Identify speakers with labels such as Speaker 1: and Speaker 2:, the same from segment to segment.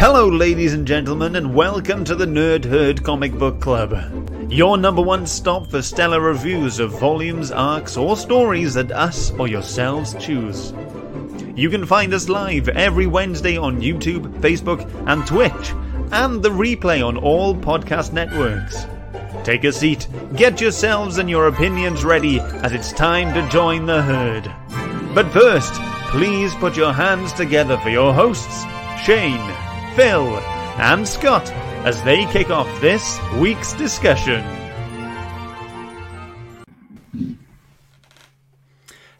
Speaker 1: Hello, ladies and gentlemen, and welcome to the Nerd Herd Comic Book Club. Your number one stop for stellar reviews of volumes, arcs, or stories that us or yourselves choose. You can find us live every Wednesday on YouTube, Facebook, and Twitch, and the replay on all podcast networks. Take a seat, get yourselves and your opinions ready, as it's time to join the herd. But first, please put your hands together for your hosts, Shane, Phil, and Scott, as they kick off this week's discussion.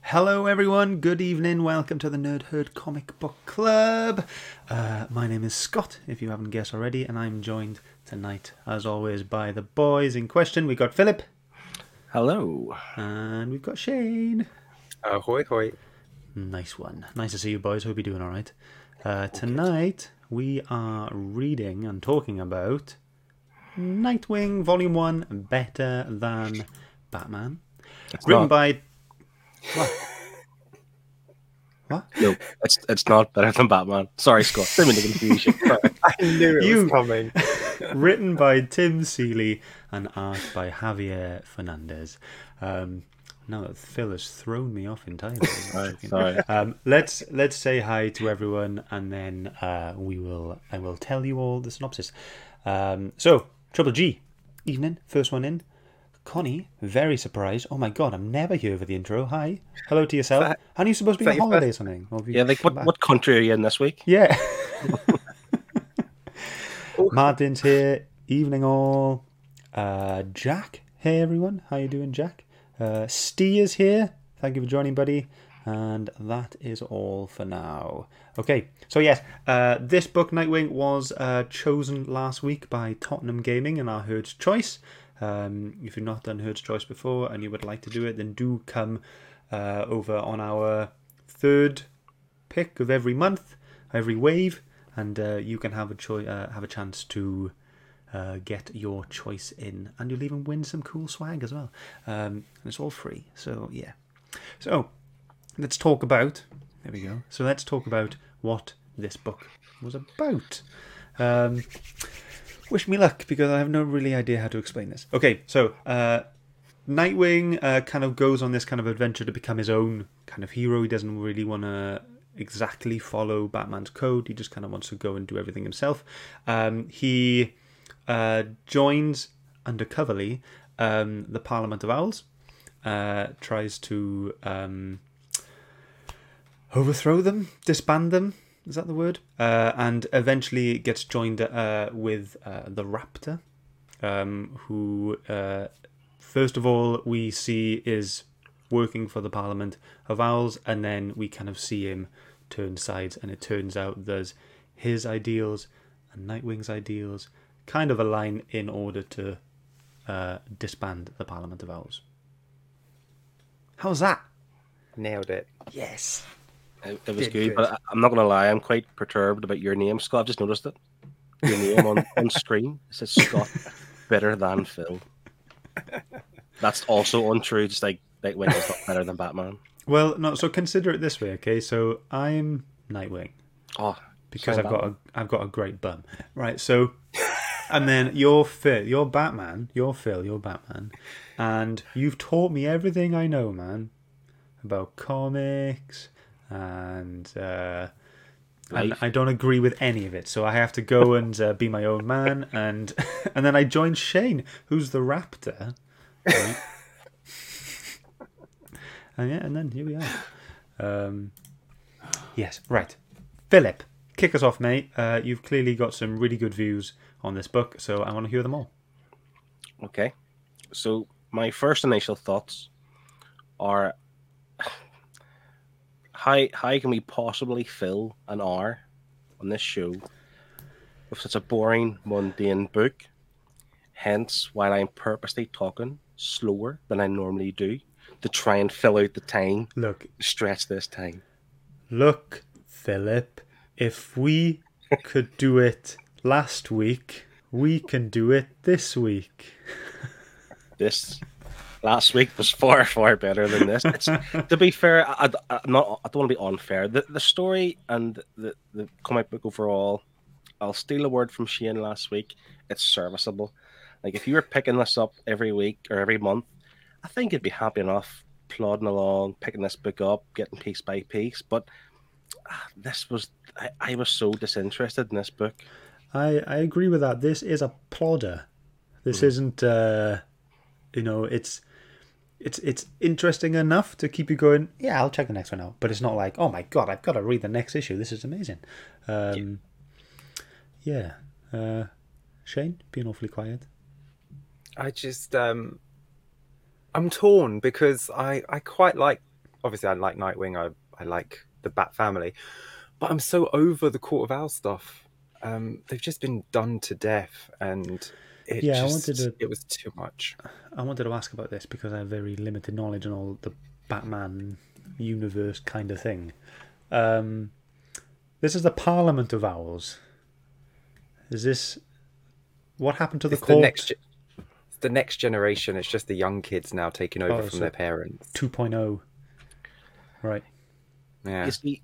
Speaker 1: Hello, everyone. Good evening. Welcome to the Nerd Herd Comic Book Club. Uh, my name is Scott, if you haven't guessed already, and I'm joined tonight, as always, by the boys in question. We've got Philip,
Speaker 2: Hello.
Speaker 1: and we've got Shane.
Speaker 3: Ahoy, hoy.
Speaker 1: Nice one. Nice to see you, boys. Hope you're doing all right. Uh, tonight, we are reading and talking about Nightwing Volume 1 Better Than Batman.
Speaker 2: It's
Speaker 1: Written
Speaker 2: not,
Speaker 1: by. What? What?
Speaker 2: no, it's it's not better than Batman. Sorry, Scott. Mean to confuse you.
Speaker 3: I knew it
Speaker 1: You-
Speaker 3: was coming.
Speaker 1: written by Tim Seeley and art by Javier Fernandez. Um, now that Phil has thrown me off entirely.
Speaker 2: Right, sorry.
Speaker 1: Um, let's let's say hi to everyone, and then uh, we will I will tell you all the synopsis. Um, so Triple G, evening, first one in. Connie, very surprised. Oh my god, I'm never here for the intro. Hi, hello to yourself.
Speaker 3: That-
Speaker 1: Aren't you supposed to be on
Speaker 3: that your
Speaker 1: holiday or something? Or
Speaker 2: Yeah, like what,
Speaker 1: back?
Speaker 2: what country are you in this week?
Speaker 1: Yeah. Martin's here. Evening all. Uh, Jack. Hey everyone. How you doing, Jack? Uh, Steer's here. Thank you for joining, buddy. And that is all for now. Okay, so yes, uh, this book, Nightwing, was uh, chosen last week by Tottenham Gaming and our Herd's Choice. Um, if you've not done Herd's Choice before and you would like to do it, then do come uh, over on our third pick of every month, every wave, and uh, you can have a choi- uh, have a chance to uh, get your choice in, and you'll even win some cool swag as well. Um, and it's all free, so yeah. So let's talk about. There we go. So let's talk about what this book was about. Um, wish me luck because I have no really idea how to explain this. Okay, so uh, Nightwing uh, kind of goes on this kind of adventure to become his own kind of hero. He doesn't really want to exactly follow Batman's code. He just kind of wants to go and do everything himself. Um, he uh, joins undercoverly um, the Parliament of Owls. Uh, tries to um, overthrow them, disband them. Is that the word? Uh, and eventually gets joined uh, with uh, the Raptor, um, who, first of all, we see is working for the Parliament of Owls, and then we kind of see him turn sides, and it turns out there's his ideals and Nightwing's ideals kind of a line in order to uh, disband the Parliament of Owls. How's that?
Speaker 3: Nailed it.
Speaker 1: Yes.
Speaker 2: It, it was good,
Speaker 3: good.
Speaker 2: but I, I'm not going to lie. I'm quite perturbed about your name, Scott. I've just noticed it. Your name on, on screen it says Scott better than Phil. That's also untrue. Just like Nightwing is not better than Batman.
Speaker 1: Well, no. So consider it this way, okay? So I'm Nightwing
Speaker 2: Oh,
Speaker 1: because
Speaker 2: Sorry,
Speaker 1: I've got a I've got a great bum, right? So, and then you're Phil, you're Batman, you're Phil, you're Batman, and you've taught me everything I know, man, about comics, and uh, and I don't agree with any of it. So I have to go and uh, be my own man, and and then I join Shane, who's the Raptor, right? and yeah, and then here we are. Um, yes, right. Philip, kick us off, mate. Uh, you've clearly got some really good views on this book, so I want to hear them all.
Speaker 2: Okay. So my first initial thoughts are how how can we possibly fill an hour on this show with such a boring, mundane book? Hence why I'm purposely talking slower than I normally do to try and fill out the time,
Speaker 1: Look,
Speaker 2: stretch this time.
Speaker 1: look, Philip. If we could do it last week, we can do it this week.
Speaker 2: This last week was far far better than this. It's, to be fair, I, I, not. I don't want to be unfair. The the story and the the comic book overall I'll steal a word from Shane last week. It's serviceable. Like if you were picking this up every week or every month, I think you'd be happy enough plodding along, picking this book up, getting piece by piece. But ah, this was I, I was so disinterested in this book.
Speaker 1: I, I agree with that. This is a plodder. This isn't uh you know, it's it's it's interesting enough to keep you going, yeah, I'll check the next one out. But it's not like, oh my god, I've got to read the next issue. This is amazing. Um yeah. Uh Shane, being awfully quiet.
Speaker 3: I just um I'm torn because I I quite like obviously I like Nightwing I I like the Bat family but I'm so over the Court of Owls stuff um they've just been done to death and it
Speaker 1: Yeah, I wanted to-
Speaker 3: it was too much
Speaker 1: I wanted to ask about this because I have very limited knowledge on all the Batman universe kind of thing. Um, this is the Parliament of Owls. Is this what happened to the
Speaker 3: it's the next ge- it's the next generation it's just the young kids now taking over
Speaker 1: Oh,
Speaker 3: from
Speaker 1: so-
Speaker 3: their parents
Speaker 1: 2.0. oh. Right.
Speaker 3: yeah
Speaker 2: You see,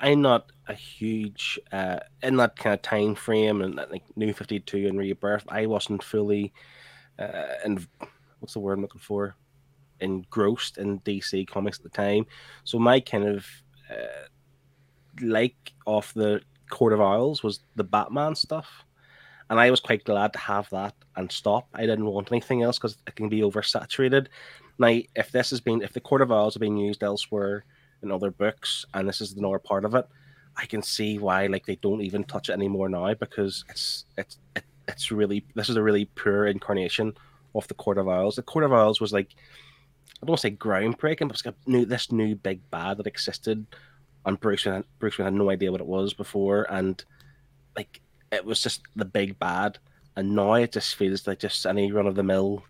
Speaker 2: I'm not a huge uh, in that kind of time frame and like New Fifty Two and Rebirth. I wasn't fully uh, and what's the word I'm looking for engrossed in DC comics at the time. So my kind of uh, like of the Court of Owls was the Batman stuff. And I was quite glad to have that and stop. I didn't want anything else because it can be oversaturated. Now, if this has been, if the Court of Owls have been used elsewhere in other books, and this is the another part of it, I can see why like they don't even touch it anymore now because it's it's it, it's really this is a really poor incarnation of the Court of Owls. The Court of Owls was like I don't want to say groundbreaking, but it's got new this new big bad that existed, and Bruce Wayne, Bruce had no idea what it was before, and like it was just the big bad, and now it just feels like just any run of the mill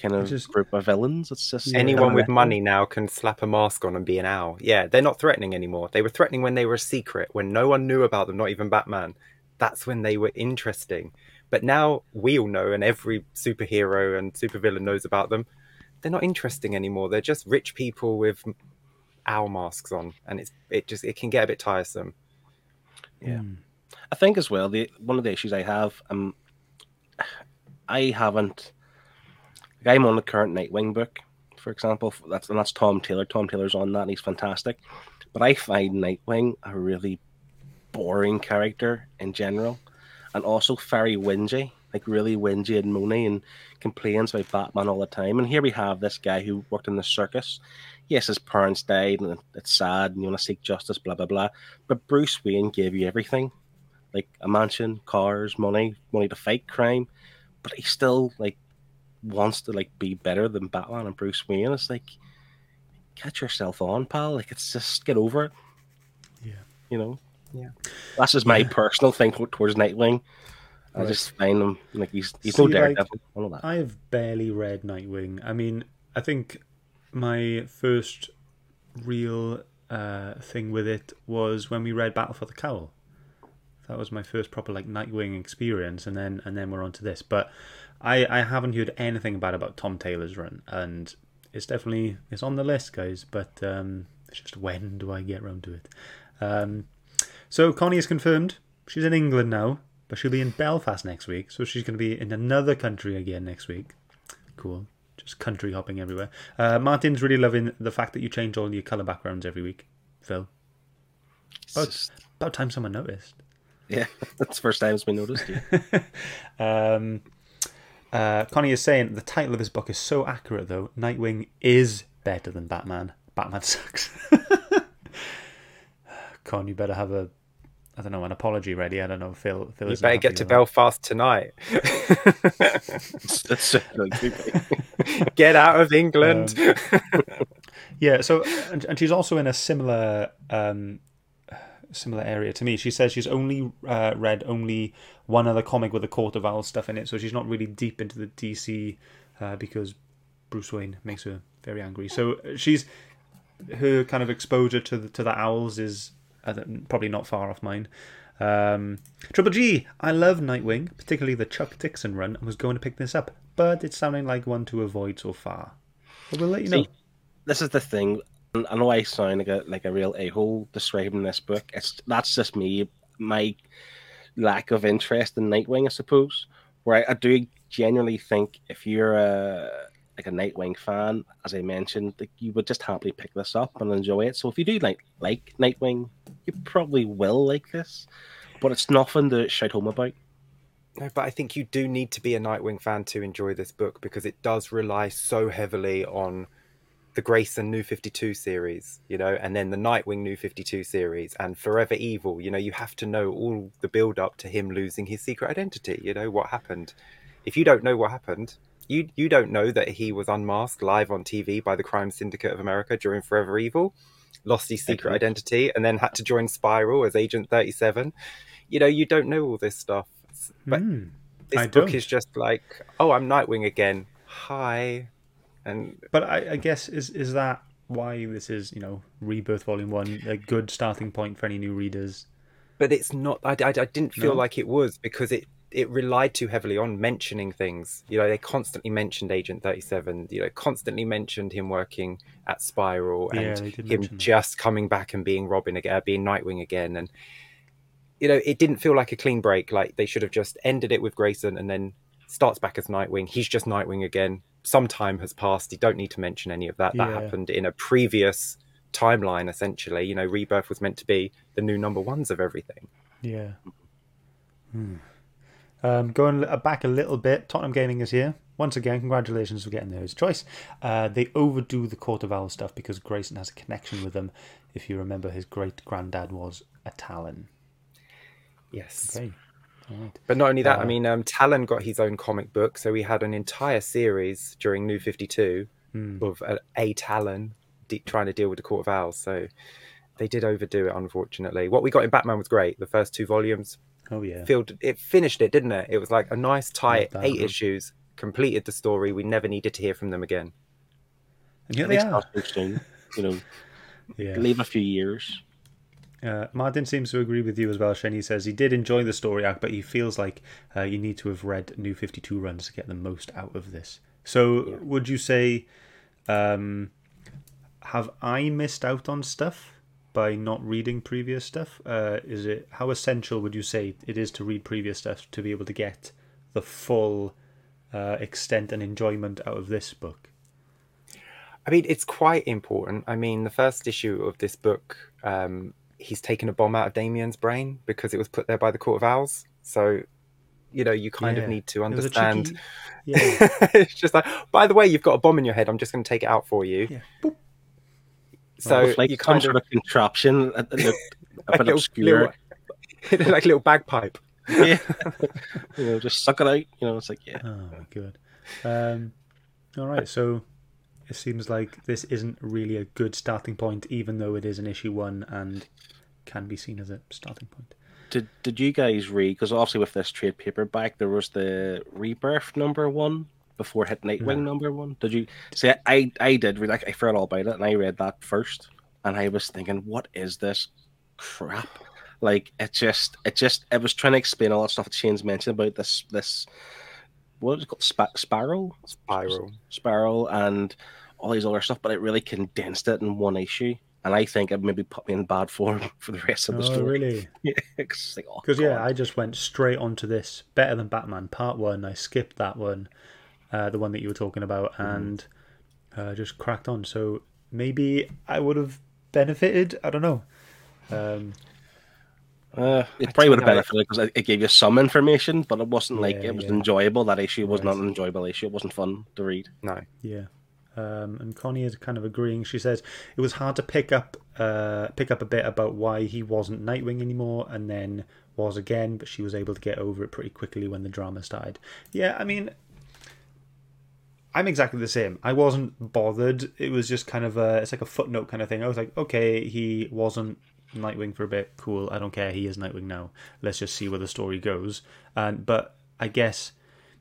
Speaker 2: kind of
Speaker 1: just-
Speaker 2: group of villains. It's just
Speaker 3: anyone with money now can slap a mask on and be an owl. Yeah, they're not threatening anymore. They were threatening when they were a secret, when no one knew about them, not even Batman. That's when they were interesting. But now we all know, and every superhero and supervillain knows about them. They're not interesting anymore. They're just rich people with owl masks on, and it's it just it can get a bit tiresome.
Speaker 2: Yeah.
Speaker 1: Hmm.
Speaker 2: I think as well the one of the issues I have, um, I haven't. Like I'm on the current Nightwing book, for example. That's and that's Tom Taylor. Tom Taylor's on that, and he's fantastic. But I find Nightwing a really boring character in general, and also very whingy, like really whingy and moany, and complains about Batman all the time. And here we have this guy who worked in the circus. Yes, his parents died, and it's sad, and you want to seek justice, blah blah blah. But Bruce Wayne gave you everything like a mansion, cars, money, money to fight crime, but he still like wants to like be better than Batman and Bruce Wayne. It's like catch yourself on, pal. Like it's just get over it.
Speaker 1: Yeah.
Speaker 2: You know.
Speaker 3: Yeah.
Speaker 2: That's just my
Speaker 1: Yeah.
Speaker 2: personal thing towards Nightwing. I just find him like he's he's
Speaker 1: See,
Speaker 2: no daredevil. all of that.
Speaker 1: I have barely read Nightwing. I mean, I think my first real uh, thing with it was when we read Battle for the Cowl. That was my first proper like Nightwing experience, and then and then we're on to this. But I I haven't heard anything bad about Tom Taylor's run, and it's definitely it's on the list, guys. But um, it's just when do I get round to it? Um, so Connie is confirmed. She's in England now, but she'll be in Belfast next week. So she's going to be in another country again next week. Cool. Just country hopping everywhere. Uh, Martin's really loving the fact that you change all your colour backgrounds every week, Phil.
Speaker 2: It's
Speaker 1: About,
Speaker 2: just-
Speaker 1: about time someone noticed.
Speaker 2: yeah, that's the first time it's been noticed. Yeah.
Speaker 1: Um, uh, Connie is saying the title of this book is so accurate, though. Nightwing is better than Batman. Batman sucks. Con, you better have a, I don't know, an apology ready. I don't know, Phil. Phil
Speaker 3: You better get to
Speaker 1: with that.
Speaker 3: Belfast tonight.
Speaker 2: It's, it's just really creepy.
Speaker 3: get out of England.
Speaker 1: Yeah. So, and, and she's also in a similar, um, similar area to me. She says she's only uh, read only one other comic with the Court of Owls stuff in it, so she's not really deep into the DC uh, because Bruce Wayne makes her very angry. So she's her kind of exposure to the, to the owls is uh, probably not far off mine. Um, Triple G, I love Nightwing, particularly the Chuck Dixon run. I was going to pick this up, but it's sounding like one to avoid so far. But we'll let you know.
Speaker 2: See, this is the thing. I know I sound like a like a real a hole describing this book. It's that's just me. My lack of interest in Nightwing, I suppose. Where I, I do genuinely think if you're a like a Nightwing fan, as I mentioned, like you would just happily pick this up and enjoy it. So if you do like like Nightwing, you probably will like this. But it's nothing to shout home about.
Speaker 3: No, but I think you do need to be a Nightwing fan to enjoy this book because it does rely so heavily on the Grayson New 52 series, you know, and then the Nightwing New 52 series and Forever Evil. You know, you have to know all the build up to him losing his secret identity, you know, what happened. If you don't know what happened, you you don't know that he was unmasked live on TV by the Crime Syndicate of America during Forever Evil, lost his secret
Speaker 2: Agreed.
Speaker 3: identity, and then had to join Spiral as Agent 37. You know, you don't know all this stuff. But
Speaker 1: Hmm.
Speaker 3: this
Speaker 1: I
Speaker 3: book
Speaker 1: don't.
Speaker 3: is just like, oh, I'm Nightwing again. Hi. And
Speaker 1: But I, I guess is is that why this is you know Rebirth Volume One a good starting point for any new readers?
Speaker 3: but it's not. I, I, I didn't feel
Speaker 1: No?
Speaker 3: like it was because it it relied too heavily on mentioning things. You know, they constantly mentioned Agent Thirty Seven. You know, constantly mentioned him working at Spiral and
Speaker 1: did
Speaker 3: him just coming back and being Robin again, uh, being Nightwing again, and you know, it didn't feel like a clean break. Like they should have just ended it with Grayson and then starts back as Nightwing. He's just Nightwing again. Some time has passed. You don't need to mention any of that. That
Speaker 1: Yeah.
Speaker 3: happened in a previous timeline, essentially. You know, Rebirth was meant to be the new number ones of everything.
Speaker 1: Yeah. Hmm. Um, going back a little bit, Tottenham Gaming is here. Once again, congratulations for getting those choice. Uh, they overdo the Court of Owls stuff because Grayson has a connection with them. If you remember, his great granddad was a Talon.
Speaker 3: Yes.
Speaker 1: Okay. All right.
Speaker 3: But not only that, I
Speaker 1: Uh,
Speaker 3: mean, um, Talon got his own comic book, so we had an entire series during New Fifty Two
Speaker 1: Hmm.
Speaker 3: of a, a Talon de- trying to deal with the Court of Owls. So they did overdo it, unfortunately. What we got in Batman was great. The first two volumes
Speaker 1: Oh yeah.
Speaker 3: filled it, finished it, didn't it? It was like a nice tight
Speaker 1: that.
Speaker 3: eight issues, completed the story. We never needed to hear from them again.
Speaker 1: And here
Speaker 2: At
Speaker 1: they are.
Speaker 2: not soon. You know,
Speaker 1: Yeah.
Speaker 2: leave a few years.
Speaker 1: Uh, Martin seems to agree with you as well, Shane. He says he did enjoy the story arc, but he feels like uh, you need to have read New 52 runs to get the most out of this. So, would you say, um, have I missed out on stuff by not reading previous stuff? Uh, is it how essential would you say it is to read previous stuff to be able to get the full uh, extent and enjoyment out of this book?
Speaker 3: I mean, it's quite important. I mean, the first issue of this book, um, he's taken a bomb out of Damian's brain because it was put there by the Court of Owls. So, you know, you kind
Speaker 1: Yeah.
Speaker 3: of need to
Speaker 1: It
Speaker 3: understand.
Speaker 1: cheeky- Yeah.
Speaker 3: it's just like, by the way, you've got a bomb in your head. I'm just going to take it out for you.
Speaker 1: Yeah.
Speaker 3: So
Speaker 2: With like
Speaker 3: you
Speaker 2: some
Speaker 3: kind
Speaker 2: sort
Speaker 3: of
Speaker 2: of contraption that that looked a
Speaker 3: like
Speaker 2: bit
Speaker 3: little,
Speaker 2: obscure.
Speaker 3: little, like a little bagpipe.
Speaker 2: yeah. you know, just suck it out. You know, it's like yeah.
Speaker 1: Oh, good. Um, all right, so it seems like this isn't really a good starting point, even though it is an issue one and can be seen as a starting point.
Speaker 2: Did Did you guys read? Because obviously with this trade paperback, there was the Rebirth number one before hit Nightwing
Speaker 1: No.
Speaker 2: number one. Did you see? I I did read. Like, I forgot all about it, and I read that first, and I was thinking, what is this crap? Like it just it just it was trying to explain all that stuff that Shane's mentioned about this this what is it called Spa- spiral
Speaker 3: Spiral.
Speaker 2: spiral and all these other stuff, but it really condensed it in one issue. And I think it maybe put me in bad form for the rest of the
Speaker 1: Oh,
Speaker 2: story.
Speaker 1: really?
Speaker 2: Yeah, like, oh,
Speaker 1: Because, yeah, I just went straight onto this. Better than Batman Part 1. I skipped that one, uh, the one that you were talking about, and uh, just cracked on. So maybe I would have benefited. I don't know. Um,
Speaker 2: Uh, it
Speaker 3: I
Speaker 2: probably would have benefited because it, gave you some information, but it wasn't like
Speaker 1: Yeah,
Speaker 2: it was
Speaker 1: yeah.
Speaker 2: enjoyable. That issue was not an enjoyable issue. It wasn't fun to read.
Speaker 3: No.
Speaker 1: Yeah. Um, and Connie is kind of agreeing. She says it was hard to pick up uh, pick up a bit about why he wasn't Nightwing anymore, and then was again. But she was able to get over it pretty quickly when the drama started. Yeah, I mean, I'm exactly the same. I wasn't bothered. It was just kind of a it's like a footnote kind of thing. I was like, okay, he wasn't Nightwing for a bit. Cool. I don't care. He is Nightwing now. Let's just see where the story goes. And but I guess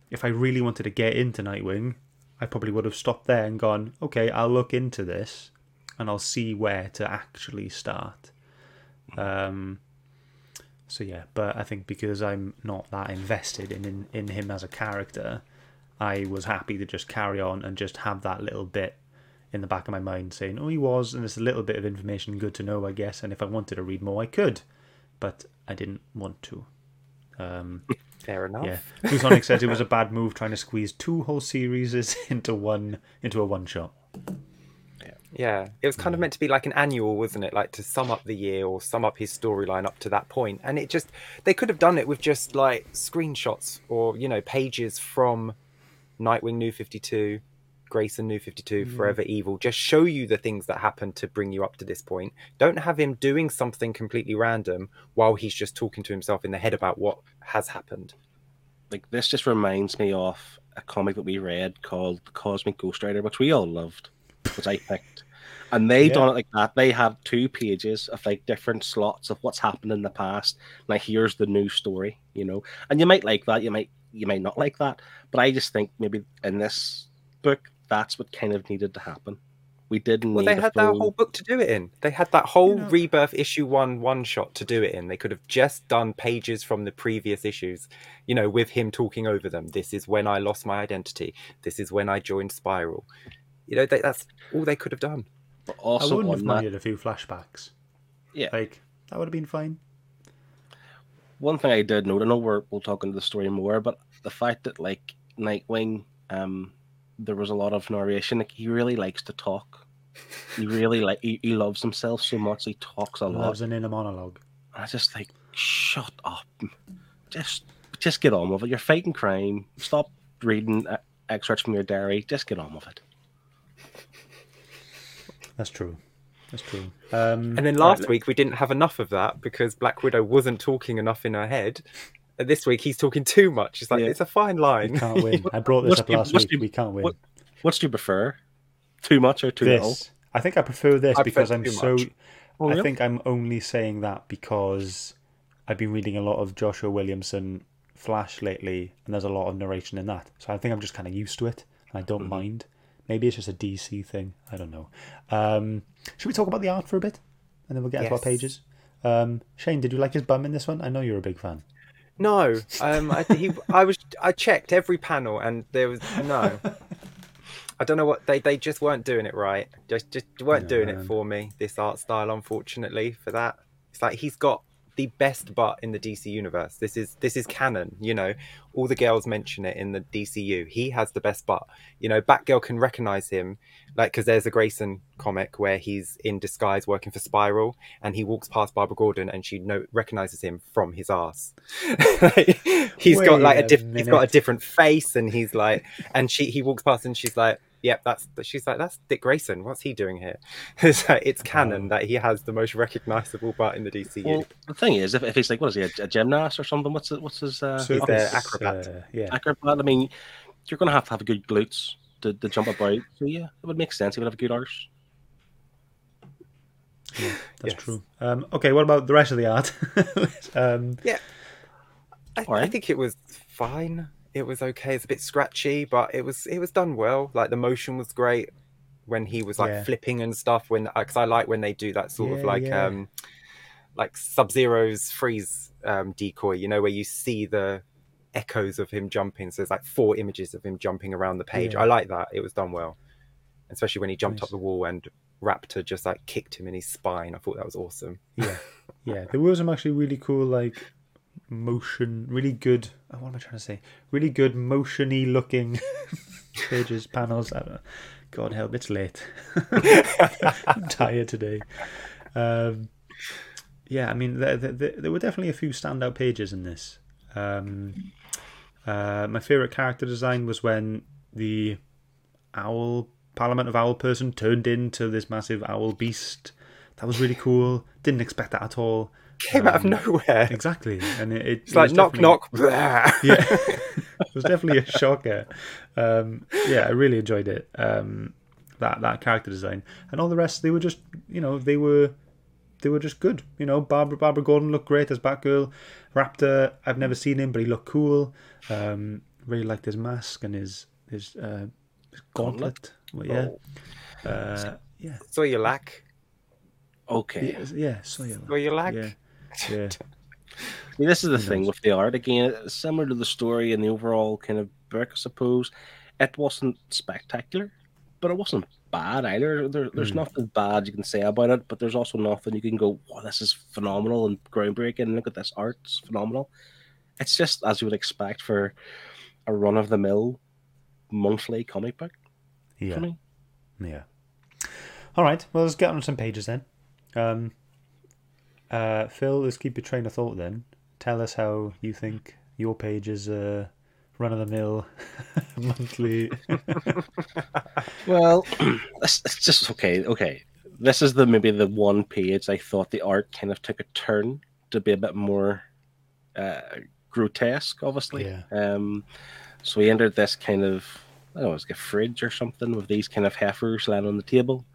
Speaker 1: if I really wanted to get into Nightwing, I probably would have stopped there and gone, okay, I'll look into this and I'll see where to actually start. Um, so yeah, but I think because I'm not that invested in, in in him as a character, I was happy to just carry on and just have that little bit in the back of my mind saying, "Oh, he was," and it's a little bit of information good to know, I guess. And if I wanted to read more, I could, but I didn't want to. Um,
Speaker 3: Fair enough.
Speaker 1: yeah, Fusonic says it was a bad move trying to squeeze two whole series into one into a one shot.
Speaker 3: Yeah, yeah, it was kind of meant to be like an annual, wasn't it? Like to sum up the year or sum up his storyline up to that point. And it just, they could have done it with just like screenshots or, you know, pages from Nightwing New 52, Grayson New 52,
Speaker 1: Mm.
Speaker 3: Forever Evil. Just show you the things that happened to bring you up to this point. Don't have him doing something completely random while he's just talking to himself in the head about what has happened.
Speaker 2: Like this just reminds me of a comic that we read called The Cosmic Ghost Rider, which we all loved, which I picked. And they
Speaker 1: Yeah.
Speaker 2: done it like that. They had two pages of like different slots of what's happened in the past. Like here's the new story, you know. And you might like that, you might you might not like that. But I just think maybe in this book, that's what kind of needed to happen. We didn't
Speaker 3: Well,
Speaker 2: need
Speaker 3: they
Speaker 2: a
Speaker 3: had that whole book to do it in. They had that whole
Speaker 1: You know-
Speaker 3: rebirth issue one one shot to do it in. They could have just done pages from the previous issues, you know, with him talking over them. This is when I lost my identity. This is when I joined Spiral. You know, they, that's all they could have done.
Speaker 2: but
Speaker 1: I wouldn't have
Speaker 2: on that,
Speaker 1: minded a few flashbacks.
Speaker 2: Yeah.
Speaker 1: like that would have been fine.
Speaker 2: one thing I did note, I know we're, we'll talk into the story more, but the fact that like Nightwing, um, there was a lot of narration. Like he really likes to talk. He really like he, he loves himself so much. He talks a lot.
Speaker 1: Loves an inner monologue.
Speaker 2: I just like shut up. Just just get on with it. You're fighting crime. Stop reading uh, excerpts from your diary. Just get on with it.
Speaker 1: That's true. That's true. Um,
Speaker 3: And then last week we didn't have enough of that because Black Widow wasn't talking enough in her head. And this week he's talking too much. It's like
Speaker 2: Yeah.
Speaker 3: it's a fine
Speaker 1: we
Speaker 3: line.
Speaker 1: can't win. I brought this
Speaker 2: What's
Speaker 1: up last
Speaker 2: what's
Speaker 1: week.
Speaker 2: the-
Speaker 1: We can't win.
Speaker 2: what- What do you prefer? Too much or too little?
Speaker 1: this. I think I prefer this
Speaker 3: I
Speaker 1: because
Speaker 3: prefer
Speaker 1: I'm so.
Speaker 3: much.
Speaker 2: Oh,
Speaker 1: I think I'm only saying that because I've been reading a lot of Joshua Williamson Flash lately, and there's a lot of narration in that. So I think I'm just kind of used to it. And I don't
Speaker 2: Mm-hmm.
Speaker 1: mind. Maybe it's just a DC thing. I don't know. Um, should we talk about the art for a bit, and then we'll get into our pages? Um, Shane, did you like his bum in this one? I know you're a big fan.
Speaker 3: No, um, I, he, I was I checked every panel and there was no. I don't know what they they just weren't doing it right. Just just weren't
Speaker 1: Yeah,
Speaker 3: doing
Speaker 1: man.
Speaker 3: it for me. This art style, unfortunately, for that. It's like he's got the best butt in the DC universe. This is this is canon. You know, all the girls mention it in the DCU. He has the best butt. You know, Batgirl can recognize him, like because there's a Grayson comic where he's in disguise working for Spiral, and he walks past Barbara Gordon, and she no- recognizes him from his ass. he's got like a,
Speaker 1: a
Speaker 3: diff- he's got a different face, and he's like, and she he walks past, and she's like. Yep, that's she's like that's Dick Grayson. What's he doing here? it's, like, it's canon
Speaker 1: Wow.
Speaker 3: that he has the most recognizable butt in the DCU.
Speaker 2: Well, the thing is, if, if he's like, what is he, a, a gymnast or something? What's it, what's his uh,
Speaker 1: So
Speaker 3: he's
Speaker 1: this,
Speaker 3: acrobat.
Speaker 1: uh, yeah,
Speaker 2: acrobat? I mean, you're going to have to have a good glutes to, to jump about. So yeah, it would make sense. He would have a good arse.
Speaker 1: that's
Speaker 3: Yes.
Speaker 1: true. Um, okay, what about the rest of the art? um,
Speaker 3: I,
Speaker 2: Alright.
Speaker 3: I think it was fine. It was okay. It's a bit scratchy, but it was it was done well. Like the motion was great when he was like
Speaker 1: Yeah.
Speaker 3: flipping and stuff. When because I like when they do that sort of like
Speaker 1: yeah.
Speaker 3: um like Sub Zero's freeze um, decoy. You know where you see the echoes of him jumping. So there's like four images of him jumping around the page.
Speaker 1: Yeah.
Speaker 3: I like that. It was done well, especially when he jumped
Speaker 1: Nice.
Speaker 3: up the wall and Raptor just like kicked him in his spine. I thought that was awesome.
Speaker 1: yeah, yeah. There were some actually really cool, like motion, really good. oh, What am I trying to say? Really good motiony looking pages, panels. God help, it's late. I'm tired today. Um, yeah, I mean, there, there, there were definitely a few standout pages in this. Um, uh, my favorite character design was when the owl Parliament of Owl person turned into this massive owl beast. That was really cool. Didn't expect that at all.
Speaker 3: Came out of
Speaker 1: Um,
Speaker 3: nowhere.
Speaker 1: Exactly, and it, it
Speaker 3: It's like knock knock. blah.
Speaker 1: Yeah, it was definitely a shocker. Um, yeah, I really enjoyed it. Um, that that character design and all the rest, they were just you know they were they were just good. You know, Barbara Barbara Gordon looked great as Batgirl. Raptor, I've never seen him, but he looked cool. Um, really liked his mask and his his, uh, his gauntlet. Well, yeah,
Speaker 3: Oh.
Speaker 1: uh, yeah,
Speaker 3: So you lack.
Speaker 2: Okay.
Speaker 1: yeah, yeah. So yeah,
Speaker 3: So you lack.
Speaker 1: yeah, yeah.
Speaker 2: I mean, this is the thing with the art. Again, similar to the story and the overall kind of book, I suppose. It wasn't spectacular, but it wasn't bad either. There, there's
Speaker 1: Hmm.
Speaker 2: nothing bad you can say about it, but there's also nothing you can go, "Wow, this is phenomenal and groundbreaking." Look at this art; it's phenomenal. it's just as you would expect for a run of the mill monthly comic book
Speaker 1: Yeah. Yeah. All right. Well, let's get on some pages then. Um, uh, Phil, let's keep your train of thought then. Tell us how you think your page is uh, run of the mill monthly.
Speaker 2: Well, it's, it's just okay. Okay, this is the maybe the one page I thought the art kind of took a turn to be a bit more uh, grotesque. Obviously,
Speaker 1: Yeah.
Speaker 2: Um, so we entered this kind of I don't know, it's like a fridge or something with these kind of heifers laying on the table,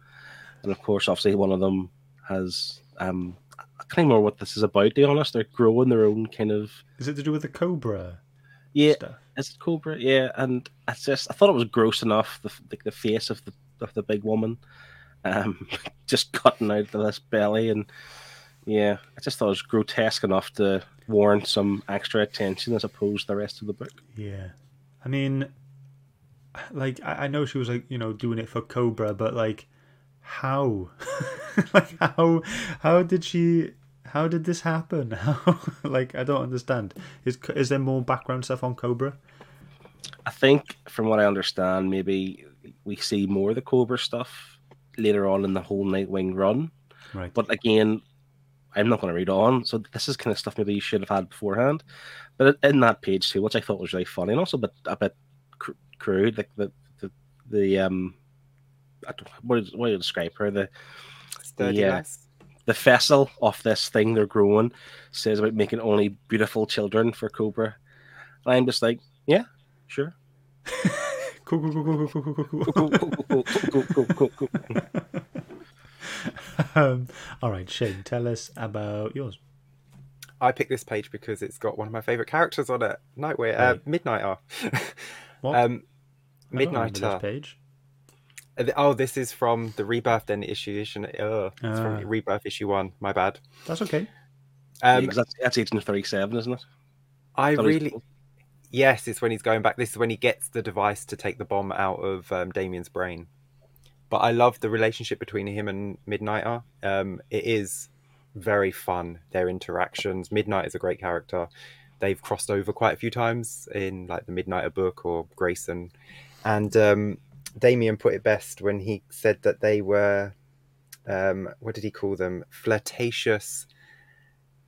Speaker 2: and of course, obviously, one of them has um. I can't remember what this is about. To be honest, they're growing their own kind of
Speaker 1: is it to do with the cobra
Speaker 2: yeah.
Speaker 1: stuff?
Speaker 2: Is it Kobra? Yeah, and I just I thought it was gross enough the like the face of the of the big woman, um, just cutting out of this belly, and yeah, I just thought it was grotesque enough to warrant some extra attention as opposed to the rest of the book.
Speaker 1: Yeah. I mean, like, I, I know she was, like, you know, doing it for Kobra, but, like, how? like, how, how did she, how did this happen? How, like, I don't understand. Is, is there more background stuff on Kobra?
Speaker 2: I think, from what I understand, maybe we see more of the Kobra stuff later on in the whole Nightwing run.
Speaker 1: Right.
Speaker 2: But again, I'm not going to read on, so this is kind of stuff maybe you should have had beforehand. But in that page too, which I thought was really funny and also a bit, a bit cr- crude, like the the, the um, don't, what, is, what do you describe her? The
Speaker 3: Sturdy
Speaker 2: Yeah.
Speaker 3: lass.
Speaker 2: the vessel of this thing they're growing says about making only beautiful children for Kobra. And I'm just like, yeah, sure.
Speaker 1: Cool, cool, cool, cool, cool, cool, cool, cool.
Speaker 2: Cool, cool, cool, cool, cool, cool, cool, cool.
Speaker 1: um, all right, Shane, tell us about yours.
Speaker 3: I picked this page because it's got one of my favourite characters on it, Nightwing, uh, Midnighter.
Speaker 1: What?
Speaker 3: um,
Speaker 1: I don't this
Speaker 3: Midnighter.
Speaker 1: page.
Speaker 3: Uh, th- Oh, this is from the Rebirth then issue. issue uh, it's
Speaker 1: Ah.
Speaker 3: from Rebirth issue one. My bad.
Speaker 1: That's okay.
Speaker 2: Yeah,
Speaker 3: Um,
Speaker 2: 'cause that's, that's Agent 37, isn't it?
Speaker 3: I
Speaker 2: Thought it was
Speaker 3: really,
Speaker 2: cool.
Speaker 3: yes, it's when he's going back. This is when he gets the device to take the bomb out of um, Damian's brain. But I love the relationship between him and Midnighter. Um, it is very fun. Their interactions. Midnight is a great character. They've crossed over quite a few times in like the Midnighter book or Grayson, and um, Damian put it best when he said that they were, um, what did he call them? Flirtatious,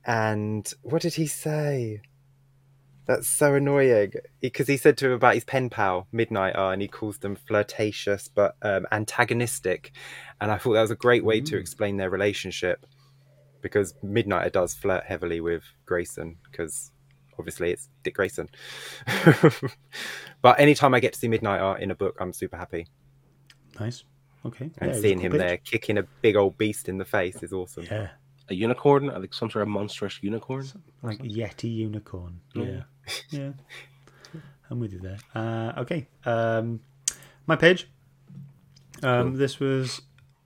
Speaker 3: and what did he say? That's so annoying because he said to him about his pen pal Midnighter, and he calls them flirtatious but um, antagonistic, and I thought that was a great way to
Speaker 1: Mm.
Speaker 3: explain their relationship because Midnighter does flirt heavily with Grayson because obviously it's Dick Grayson. but anytime I get to see Midnighter in a book, I'm super happy,
Speaker 1: Nice. Okay.
Speaker 3: and
Speaker 1: Yeah, it was a
Speaker 3: seeing
Speaker 1: cool
Speaker 3: him
Speaker 1: page.
Speaker 3: there kicking a big old beast in the face is awesome.
Speaker 1: Yeah.
Speaker 2: A unicorn, like some sort of monstrous unicorn.
Speaker 1: like Yeti unicorn. Yeah,
Speaker 2: Yeah.
Speaker 1: yeah. I'm with you there. Uh, okay, um, my page. Um, This was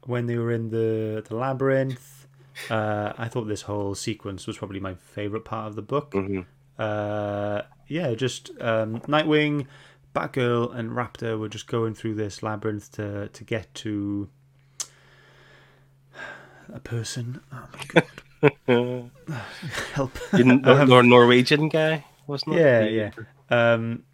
Speaker 1: when they were in the the labyrinth. Uh, I thought this whole sequence was probably my favorite part of the book.
Speaker 2: hmm
Speaker 1: Uh, yeah, just um, Nightwing, Batgirl, and Raptor were just going through this labyrinth to to get to a person. Oh my god! Help!
Speaker 2: Nor- Nor- Norwegian guy, wasn't it?
Speaker 1: Yeah,
Speaker 2: The-
Speaker 1: yeah. Um,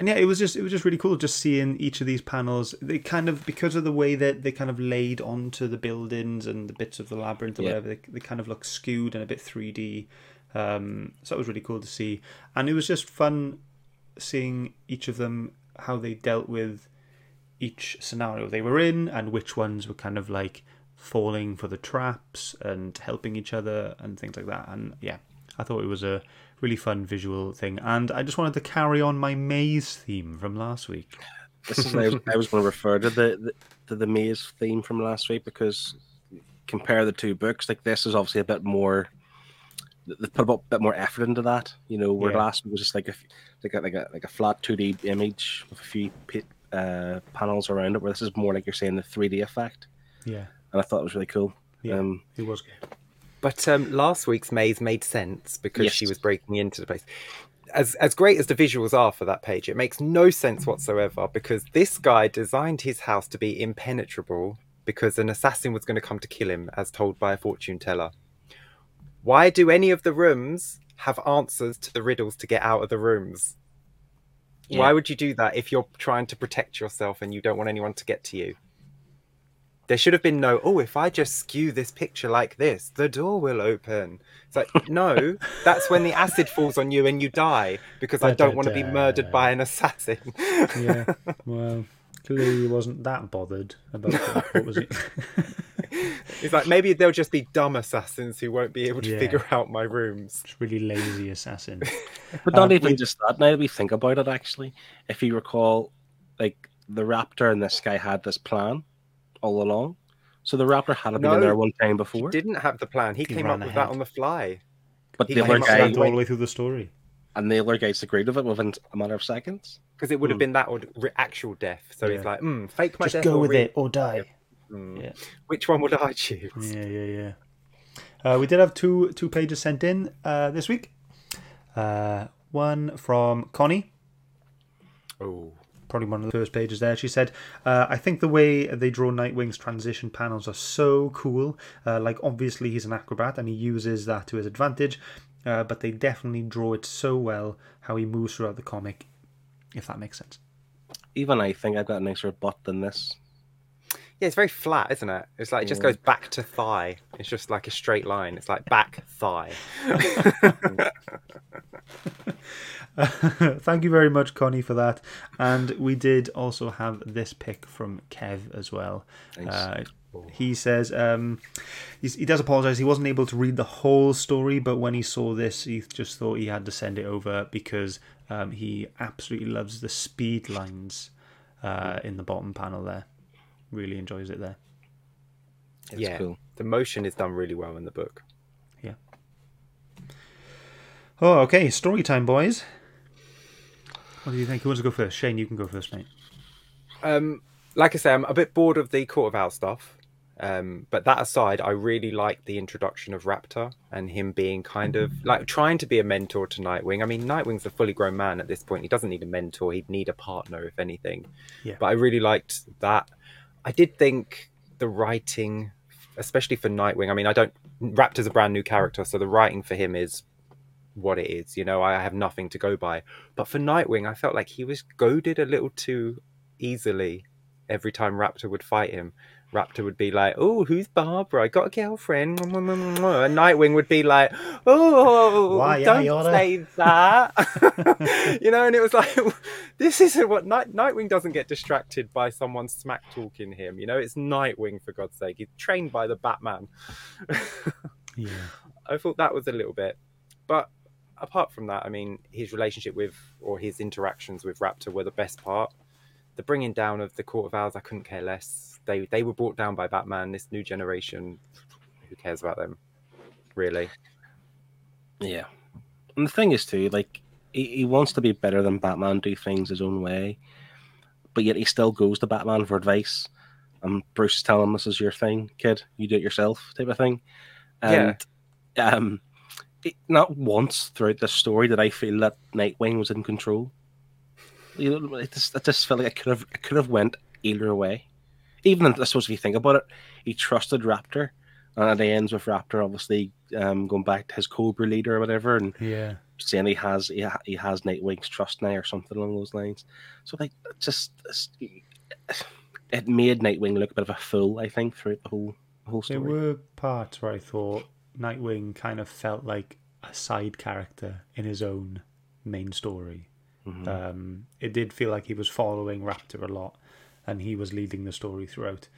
Speaker 1: and yeah, it was just it was just really cool just seeing each of these panels. They kind of because of the way that they kind of laid onto the buildings and the bits of the labyrinth or
Speaker 2: Yeah.
Speaker 1: whatever, they, they kind of look skewed and a bit three D. Um, so that was really cool to see, and it was just fun seeing each of them how they dealt with each scenario they were in and which ones were kind of like falling for the traps and helping each other and things like that. And yeah, I thought it was a really fun visual thing. And I just wanted to carry on my maze theme from last week.
Speaker 2: This is I was, I was going to refer to the, the to the maze theme from last week because compare the two books. Like this is obviously a bit more. They put a bit more effort into that, you know. Where
Speaker 1: Yeah.
Speaker 2: last week was just like a f- like a like a like a flat two D image with a few pa- uh, panels around it. Where this is more like you're saying the three D effect,
Speaker 1: Yeah,
Speaker 2: and I thought it was really cool.
Speaker 1: yeah,
Speaker 2: Um,
Speaker 1: it was good.
Speaker 3: But um, last week's maze made sense because she was breaking into the place. As as great as the visuals are for that page, it makes no sense whatsoever because this guy designed his house to be impenetrable because an assassin was going to come to kill him, as told by a fortune teller. Why do any of the rooms have answers to the riddles to get out of the rooms.
Speaker 2: Yeah.
Speaker 3: Why would you do that if you're trying to protect yourself and you don't want anyone to get to you? There should have been no, oh, if I just skew this picture like this, the door will open. It's like, no, that's when the acid falls on you and you die because I don't want to be murdered by an assassin.
Speaker 1: Yeah. Well, clearly he wasn't that bothered about that. What was it?
Speaker 3: It's like maybe there'll just be dumb assassins who won't be able to
Speaker 1: Yeah.
Speaker 3: figure out my rooms.
Speaker 1: Just really lazy assassin.
Speaker 2: But not
Speaker 1: Um,
Speaker 2: even
Speaker 1: we-
Speaker 2: just that. Now that we think about it, actually, if you recall, like the raptor and this guy had this plan all along. So the raptor had been
Speaker 3: No,
Speaker 2: in there one time before,
Speaker 3: Didn't have the plan. He,
Speaker 1: He
Speaker 3: came
Speaker 1: ran
Speaker 3: up with
Speaker 1: ahead.
Speaker 3: that on the fly.
Speaker 2: but
Speaker 3: he
Speaker 2: the other guy
Speaker 3: that
Speaker 1: all the way through the story.
Speaker 2: and the other guys agreed with it within a matter of seconds.
Speaker 3: Because it would have
Speaker 2: Hmm.
Speaker 3: been that or actual death. So he's
Speaker 1: Yeah.
Speaker 3: like, mm, fake my
Speaker 1: Just
Speaker 3: death.
Speaker 1: go
Speaker 3: or
Speaker 1: with
Speaker 3: re-
Speaker 1: it or die.
Speaker 3: Mm.
Speaker 1: Yeah.
Speaker 3: Which one would I choose?
Speaker 1: Yeah, yeah, yeah. Uh, we did have two two pages sent in uh, this week. Uh, one from Connie,
Speaker 3: Oh,
Speaker 1: probably one of the first pages there. She said, uh, "I think the way they draw Nightwing's transition panels are so cool. Uh, like, obviously he's an acrobat and he uses that to his advantage, uh, but they definitely draw it so well how he moves throughout the comic, if that makes sense."
Speaker 2: Even I think I've got a nicer butt than this.
Speaker 3: Yeah, it's very flat, isn't it? It's like it just goes back to thigh. It's just like a straight line. It's like back thigh.
Speaker 1: Thank you very much, Connie, for that. And we did also have this pick from Kev as well. Uh, he says um, he's, he does apologize. He wasn't able to read the whole story, but when he saw this, he just thought he had to send it over because um, he absolutely loves the speed lines uh, in the bottom panel there. Really enjoys it there.
Speaker 2: It's
Speaker 3: yeah,
Speaker 2: cool.
Speaker 3: the motion is done really well in the book. Yeah.
Speaker 1: Oh, okay. Story time, boys. What do you think? Who wants to go first? Shane, you can go first, mate.
Speaker 3: Um, like I say, I'm a bit bored of the Court of Owl stuff. Um, but that aside, I really like the introduction of Raptor and him being kind of like trying to be a mentor to Nightwing. I mean, Nightwing's a fully grown man at this point. He doesn't need a mentor. He'd need a partner, if anything.
Speaker 1: Yeah.
Speaker 3: But I really liked that. I did think the writing, especially for Nightwing. I mean, I don't. Raptor's a brand new character, so the writing for him is what it is. You know, I have nothing to go by. But for Nightwing, I felt like he was goaded a little too easily every time Raptor would fight him. Raptor would be like, "Oh, who's Barbara? I got a girlfriend." And Nightwing would be like, "Oh,
Speaker 1: Why,
Speaker 3: don't
Speaker 1: Iota?"
Speaker 3: say that." you know, and it was like, this isn't what Night- Nightwing doesn't get distracted by someone smack talking him. You know, it's Nightwing for God's sake. He's trained by the Batman.
Speaker 1: Yeah.
Speaker 3: I thought that was a little bit, but apart from that, I mean, his relationship with or his interactions with Raptor were the best part. The bringing down of the Court of Owls, I couldn't care less. They they were brought down by Batman. This new generation, who cares about them? Really?
Speaker 2: Yeah. And the thing is too, like he, he wants to be better than Batman, do things his own way, but yet he still goes to Batman for advice. And Bruce is telling him this is your thing, kid. You do it yourself, type of thing. And um, it, not once throughout the story did I feel that Nightwing was in control. You know, it just, it just felt like I could have it could have went either way. Even I suppose if you think about it, he trusted Raptor, and it ends with Raptor obviously um, going back to his Kobra leader or whatever, and
Speaker 1: Yeah.
Speaker 2: saying he has he, ha- he has Nightwing's trust now or something along those lines. So like just it made Nightwing look a bit of a fool, I think, throughout the whole the whole story.
Speaker 1: There were parts where I thought Nightwing kind of felt like a side character in his own main story.
Speaker 2: Mhm.
Speaker 1: Um, it did feel like he was following Raptor a lot, and he was leading the story throughout.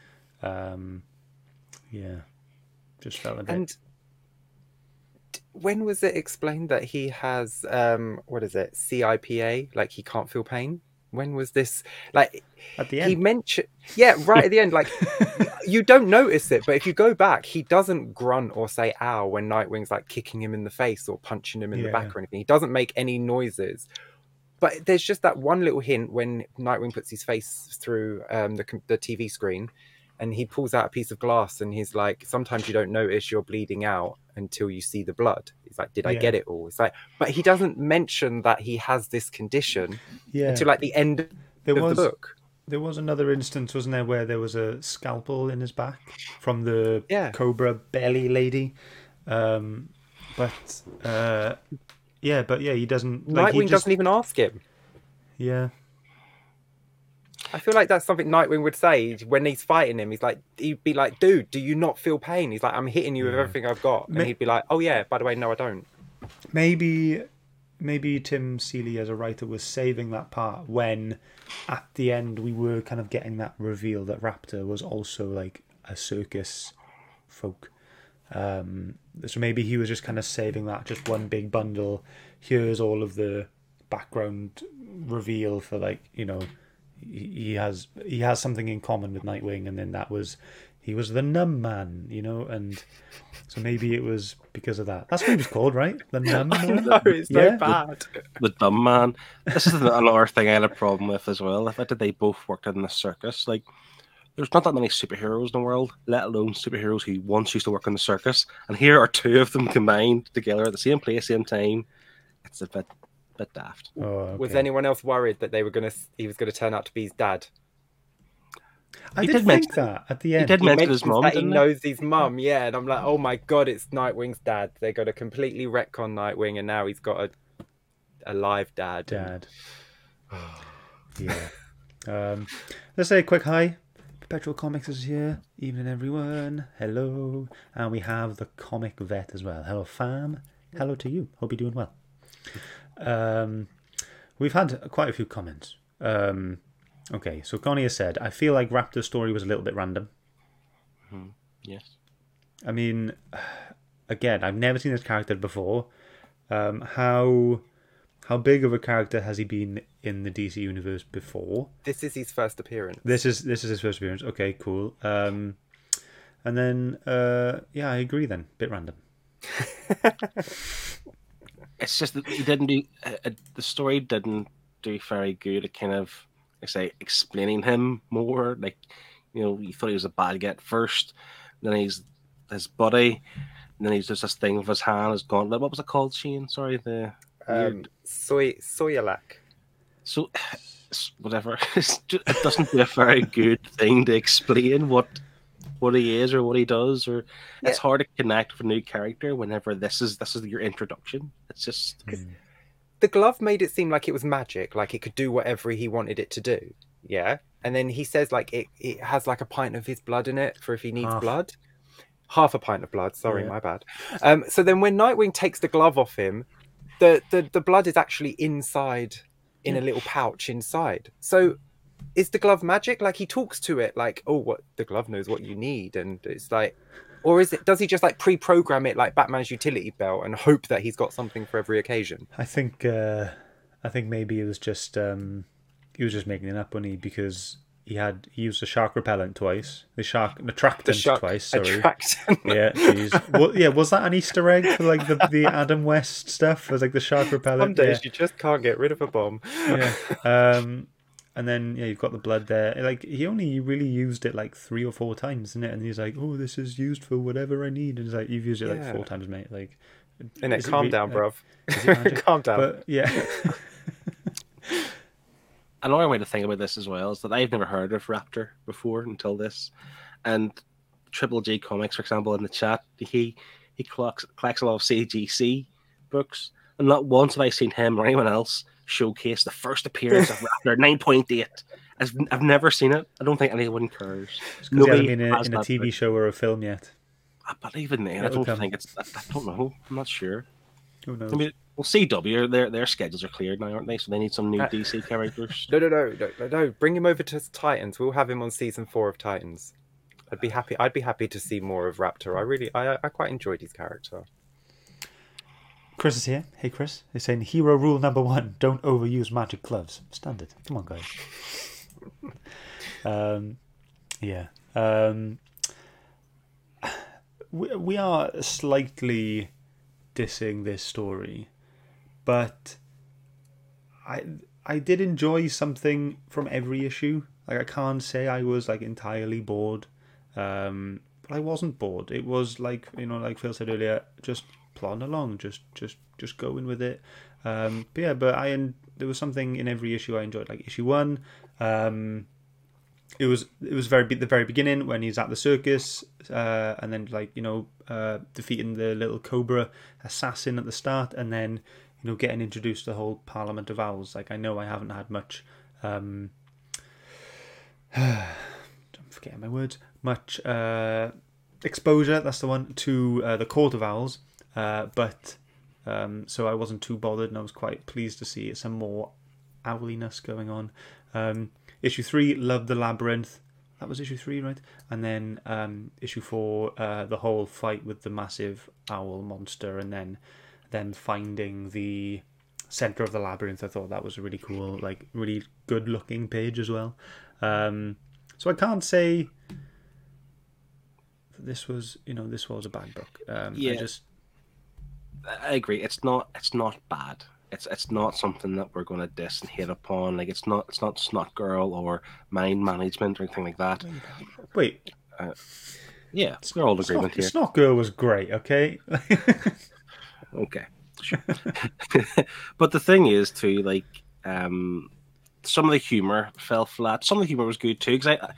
Speaker 1: Um, yeah, just felt a bit.
Speaker 3: And when was it explained that he has um what is it CIPA? Like he can't feel pain. When was this? Like
Speaker 1: At the end, he
Speaker 3: mentioned, yeah, right at the end. Like you don't notice it, but if you go back, he doesn't grunt or say "ow" when Nightwing's like kicking him in the face or punching him in the back or anything. He doesn't make any noises. But there's just that one little hint when Nightwing puts his face through um, the the TV screen, and he pulls out a piece of glass, and he's like, "Sometimes you don't notice you're bleeding out until you see the blood." He's like, "Did I
Speaker 1: Yeah.
Speaker 3: get it all?" It's like, but he doesn't mention that he has this condition
Speaker 1: yeah,
Speaker 3: until like the end
Speaker 1: there
Speaker 3: of
Speaker 1: was
Speaker 3: the book.
Speaker 1: there was another instance, wasn't there, where there was a scalpel in his back from the
Speaker 3: Yeah.
Speaker 1: Kobra belly lady. Um, but uh, yeah, but yeah, he doesn't. Like,
Speaker 3: Nightwing
Speaker 1: he just,
Speaker 3: doesn't even ask him.
Speaker 1: Yeah,
Speaker 3: I feel like that's something Nightwing would say when he's fighting him. He's like, he'd be like, "Dude, do you not feel pain?" He's like, "I'm hitting you with
Speaker 1: Yeah.
Speaker 3: everything I've got," and
Speaker 1: Ma-
Speaker 3: he'd be like, "Oh yeah, by the way, no, I don't."
Speaker 1: maybe maybe Tim Seeley as a writer was saving that part when at the end we were kind of getting that reveal that Raptor was also like a circus folk. Um, so maybe he was just kind of saving that just one big bundle. Here's all of the background reveal for like you know he, he has he has something in common with Nightwing, and then that was he was the numb man, you know, and so maybe it was because of that. That's what he was called, right? The numb man.
Speaker 3: no, it's
Speaker 1: Yeah.
Speaker 3: so bad.
Speaker 2: the dumb man. This is another thing I had a problem with as well. The fact that they both worked in the circus, like there's not that many superheroes in the world, let alone superheroes who once used to work in the circus. And here are two of them combined together at the same place, same time. It's a bit, bit daft.
Speaker 1: Oh, okay.
Speaker 3: Was anyone else worried that they were gonna he was gonna turn out to be his dad?
Speaker 1: I
Speaker 2: He
Speaker 1: did,
Speaker 2: did
Speaker 1: think
Speaker 2: mention-
Speaker 1: that at the end.
Speaker 2: did
Speaker 3: He
Speaker 2: mentioned his
Speaker 3: mentions
Speaker 2: mum,
Speaker 3: that he
Speaker 2: didn't
Speaker 3: knows his mum, yeah, and I'm like, oh my god, it's Nightwing's dad. They're gonna completely retcon Nightwing, and now he's got a a live dad.
Speaker 1: Dad. yeah. Um, let's say a quick hi. Perpetual Comics is here. Evening, everyone. Hello. And we have the comic vet as well. Hello, fam. Hello to you. Hope you're doing well. Um, we've had quite a few comments. Um, okay, so Connie has said, I feel like Raptor's story was a little bit random.
Speaker 2: Yes.
Speaker 1: I mean, again, I've never seen this character before. Um, how how big of a character has he been in the DC universe before?
Speaker 3: This is his first appearance.
Speaker 1: This is this is his first appearance. Okay, cool. Um, and then uh, yeah, I agree. Then bit random.
Speaker 2: It's just that he didn't do uh, uh, the story didn't do very good at kind of I say explaining him more. Like you know, you thought he was a bad guy at first, then he's his buddy, and then he's just this thing with his hand, his gauntlet. What was it called, Shane? Sorry, the
Speaker 3: Um,
Speaker 2: weird-
Speaker 3: Soy Soyalak.
Speaker 2: so whatever. It's it doesn't do a very good thing to explain what what he is or what he does, or it's hard to connect with a new character whenever this is this is your introduction. It's just
Speaker 3: The glove made it seem like it was magic, like it could do whatever he wanted it to do. Yeah. And then he says like it, it has like a pint of his blood in it for if he needs
Speaker 1: Half.
Speaker 3: blood. Half a pint of blood, sorry,
Speaker 1: Yeah.
Speaker 3: my bad. Um, so then when Nightwing takes the glove off him, the, the, the blood is actually inside in a little pouch inside. So is the glove magic? Like he talks to it like, oh what the glove knows what you need and it's like or is it does he just like pre-program it like Batman's utility belt and hope that he's got something for every occasion?
Speaker 1: I think uh, I think maybe it was just um, he was just making it up, wasn't he? Because he had he used the shark repellent twice, the shark
Speaker 3: The
Speaker 1: attractant
Speaker 3: shark
Speaker 1: twice. Sorry.
Speaker 3: attract
Speaker 1: yeah, jeez. Well, yeah, was that an Easter egg for like the, the Adam West stuff? Was like the shark repellent.
Speaker 3: Some days you just can't get rid of a bomb.
Speaker 1: yeah. yeah. Um, and then yeah, you've got the blood there. Like he only really used it like three or four times, isn't it? And he's like, "Oh, this is used for whatever I need." And he's like you've used it like four times, mate. Like,
Speaker 3: And it, calm
Speaker 1: re-
Speaker 3: down,
Speaker 1: like,
Speaker 3: bruv.
Speaker 1: is it
Speaker 3: calm down.
Speaker 1: But yeah,
Speaker 2: another way to think about this as well is that I've never heard of Raptor before until this, and Triple G Comics, for example, in the chat, he he collects, collects a lot of CGC books, and not once have I seen him or anyone else showcase the first appearance of Raptor nine point eight. I've, I've never seen it. I don't think anyone cares.
Speaker 1: because he hasn't
Speaker 2: Nobody
Speaker 1: been in in a TV
Speaker 2: book.
Speaker 1: show or a film yet.
Speaker 2: But even then, I
Speaker 1: It'll
Speaker 2: don't
Speaker 1: come.
Speaker 2: think it's. I, I don't know. I'm not sure.
Speaker 1: Who knows?
Speaker 2: I mean, well, CW, their their schedules are cleared now, aren't they? So they need some new
Speaker 3: Uh,
Speaker 2: DC characters.
Speaker 3: no, no, no, no, no, no. Bring him over to Titans. We'll have him on season four of Titans. I'd be happy. I'd be happy to see more of Raptor. I really, I, I quite enjoyed his character.
Speaker 1: Chris is here. Hey, Chris. He's saying hero rule number one: don't overuse magic gloves. Standard. Come on, guys. um, yeah. Um, we we are slightly dissing this story, but I I did enjoy something from every issue. Like I can't say I was like entirely bored, um, but I wasn't bored. It was like you know, like Phil said earlier, just plodding along, just just just going with it. Um, but yeah, but I there was something in every issue I enjoyed. Like issue one, um, it was it was very the very beginning when he's at the circus, uh, and then like you know uh, defeating the little Kobra assassin at the start, and then you know getting introduced to the whole Parliament of Owls. Like I know I haven't had much. Um, I'm forgetting my words. Much uh, exposure. That's the one to uh, the Court of Owls, uh, but um, so I wasn't too bothered, and I was quite pleased to see some more owliness going on. Um, issue three, Love the Labyrinth. That was issue three, right? And then um, issue four, uh, the whole fight with the massive owl monster, and then them finding the center of the labyrinth. I thought that was a really cool, like really good looking page as well. Um, so I can't say that this was, you know, this was a bad book. Um, I
Speaker 2: Yeah.
Speaker 1: just
Speaker 2: I agree. It's not. It's not bad. It's it's not something that we're going to diss and hate upon. Like it's not. It's not Snot Girl or Mind Management or anything like that.
Speaker 1: wait.
Speaker 2: Yeah, we're all agreement
Speaker 1: Snot,
Speaker 2: here.
Speaker 1: Snot Girl was great. Okay.
Speaker 2: Okay. Sure. but the thing is, too, like, um, some of the humor fell flat. Some of the humor was good too, because I,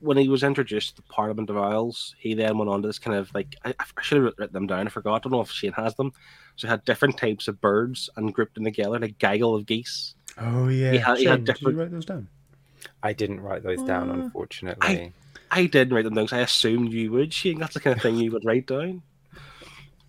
Speaker 2: when he was introduced to the Parliament of Isles, he then went on to this kind of like I, I should have written them down. I forgot. I don't know if Shane has them. So he had different types of birds and grouped them together, like gaggle of geese.
Speaker 1: oh yeah.
Speaker 2: He had- he had
Speaker 1: Shane, did
Speaker 2: different-
Speaker 1: you write those down?
Speaker 3: I didn't write those down,
Speaker 1: Uh,
Speaker 3: unfortunately.
Speaker 2: I didn't write them down because I assumed you would. Shane, that's the kind of thing you would write down.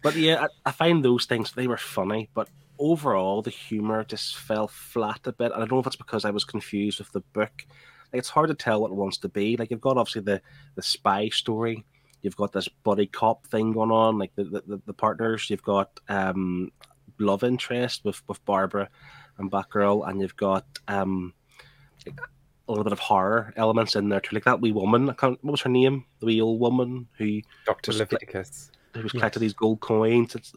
Speaker 2: But yeah, I, I find those things they were funny, but overall the humor just fell flat a bit. And I don't know if it's because I was confused with the book. Like it's hard to tell what it wants to be. Like you've got obviously the the spy story, you've got this buddy cop thing going on, like the the, the, partners. You've got um love interest with with Barbara and Batgirl, and you've got um a little bit of horror elements in there too. Like that wee woman, I can't, what was her name? The wee old woman who
Speaker 3: Dr.
Speaker 2: was-
Speaker 3: Leviticus.
Speaker 2: who was
Speaker 1: Yes.
Speaker 2: collecting these gold coins. It's,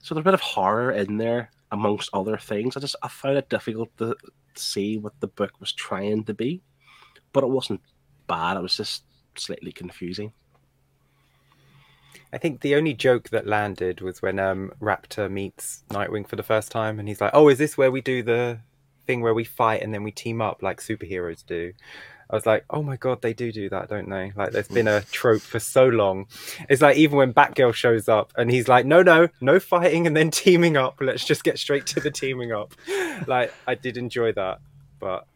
Speaker 2: so there's a bit of horror in there amongst other things. I just I found it difficult to see what the book was trying to be, but it wasn't bad. It was just slightly confusing.
Speaker 3: I think the only joke that landed was when um, Raptor meets Nightwing for the first time, and he's like, "Oh, is this where we do the thing where we fight and then we team up like superheroes do?" I was like, "Oh my god, they do do that, don't they?" Like, there's been a trope for so long. It's like even when Batgirl shows up and he's like, "No, no, no fighting and then teaming up. Let's just get straight to the teaming up." Like, I did enjoy that, but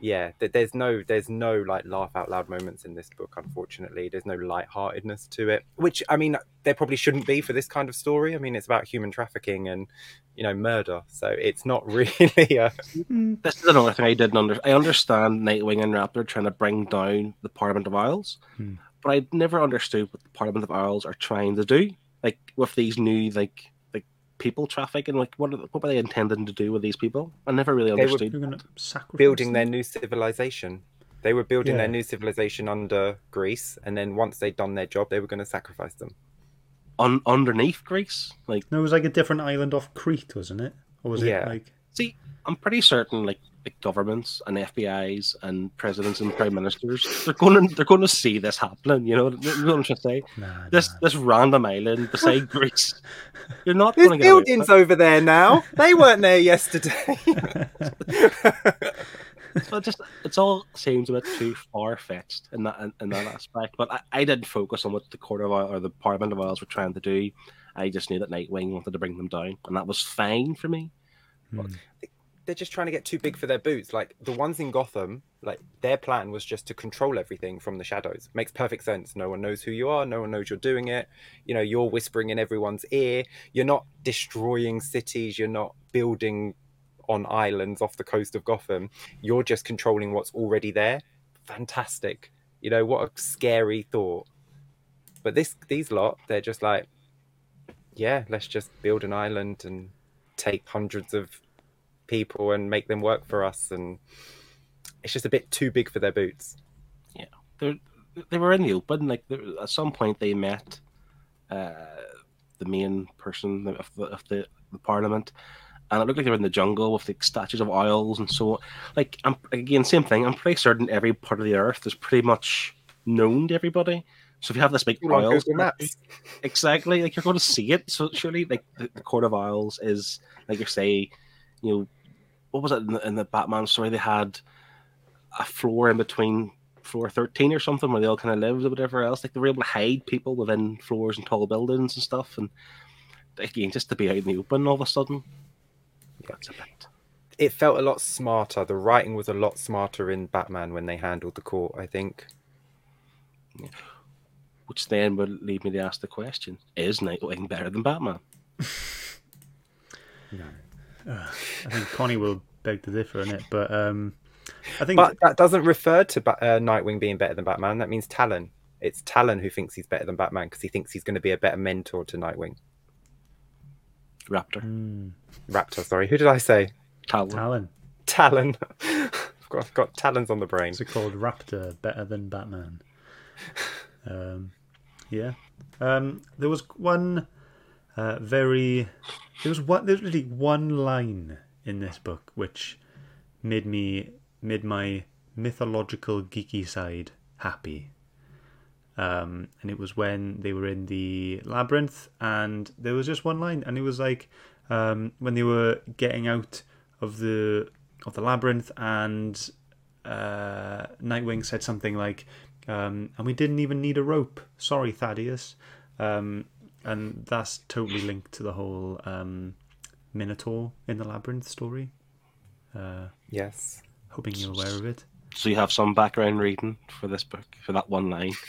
Speaker 3: yeah, th- there's no there's no like laugh out loud moments in this book. Unfortunately, there's no lightheartedness to it, which I mean there probably shouldn't be for this kind of story. I mean, it's about human trafficking and you know murder, so it's not really a
Speaker 2: This is another thing I didn't understand. I understand Nightwing and Raptor trying to bring down the Parliament of Isles,
Speaker 1: Hmm.
Speaker 2: but I never understood what the Parliament of Isles are trying to do. Like with these new like like people trafficking, like what are, what were they intending to do with these people? I never really
Speaker 3: They were
Speaker 2: understood.
Speaker 1: You're
Speaker 3: building their new civilization. They were building
Speaker 1: Yeah.
Speaker 3: their new civilization under Greece, and then once they'd done their job, they were going to sacrifice them.
Speaker 2: Un- underneath Greece. Like,
Speaker 1: No, it was like a different island off Crete, wasn't it? Or was
Speaker 3: Yeah.
Speaker 1: it like
Speaker 2: see, I'm pretty certain like, like governments and FBI's and presidents and prime ministers, they're going to they're going to see this happening. You know, you know what I'm trying to say?
Speaker 1: nah,
Speaker 2: This
Speaker 1: nah.
Speaker 2: this random island beside Greece, you're not
Speaker 3: There's
Speaker 2: going to get
Speaker 3: buildings
Speaker 2: it.
Speaker 3: over there now. They weren't there yesterday.
Speaker 2: So it just it's all seems a bit too far fetched in that in, in that aspect. But I, I didn't focus on what the Court of or the Parliament of Isles were trying to do. I just knew that Nightwing wanted to bring them down, and that was fine for me.
Speaker 1: Hmm.
Speaker 3: They're just trying to get too big for their boots. Like the ones in Gotham, like their plan was just to control everything from the shadows. Makes perfect sense. No one knows who you are. No one knows you're doing it. You know, you're whispering in everyone's ear. You're not destroying cities. You're not building on islands off the coast of Gotham. You're just controlling what's already there. Fantastic. You know what a scary thought. But this these lot, they're just like, yeah, let's just build an island and take hundreds of people and make them work for us and it's just a bit too big for their boots Yeah,
Speaker 2: They they were in the open. Like at some point, they met uh, the main person of the of the, the Parliament, and it looked like they were in the jungle with the statues of owls and so on. Like I'm again, same thing. I'm pretty certain every part of the earth is pretty much known to everybody. So if you have this big
Speaker 3: All on
Speaker 2: owl
Speaker 3: Google Maps.
Speaker 2: exactly like you're going to see it so surely like the, the court of Isles is like you say you know what was it in the, in the batman story they had a floor in between floor thirteen or something where they all kind of lived or whatever else. Like they were able to hide people within floors and tall buildings and stuff, and again, just to be out in the open all of a sudden, that's a bit.
Speaker 3: It felt a lot smarter. The writing was a lot smarter in Batman when they handled the court. I think.
Speaker 2: Which then would lead me to ask the question: Is Nightwing better than Batman?
Speaker 1: I think Connie will beg to differ on it, but um, I think
Speaker 3: But that doesn't refer to Ba- uh, Nightwing being better than Batman. That means Talon. It's Talon who thinks he's better than Batman because he thinks he's going to be a better mentor to Nightwing.
Speaker 2: Raptor,
Speaker 1: Hmm,
Speaker 3: Raptor, sorry. Who did I say?
Speaker 2: Talon.
Speaker 1: Talon.
Speaker 3: Talon. I've, got, I've got talons on the brain.
Speaker 1: Is it called Raptor better than Batman? Um, yeah. Um, there was one uh, very. There was one. There's really one line in this book which made me made my mythological geeky side happy. Um, and it was when they were in the labyrinth, and there was just one line, and it was like um, when they were getting out of the of the labyrinth, and uh, Nightwing said something like, um, "And we didn't even need a rope. Sorry, Theseus." Um, and that's totally linked to the whole um, Minotaur in the labyrinth story. Uh,
Speaker 3: Yes.
Speaker 1: hoping you're aware of it.
Speaker 2: So you have some background reading for this book for that one line.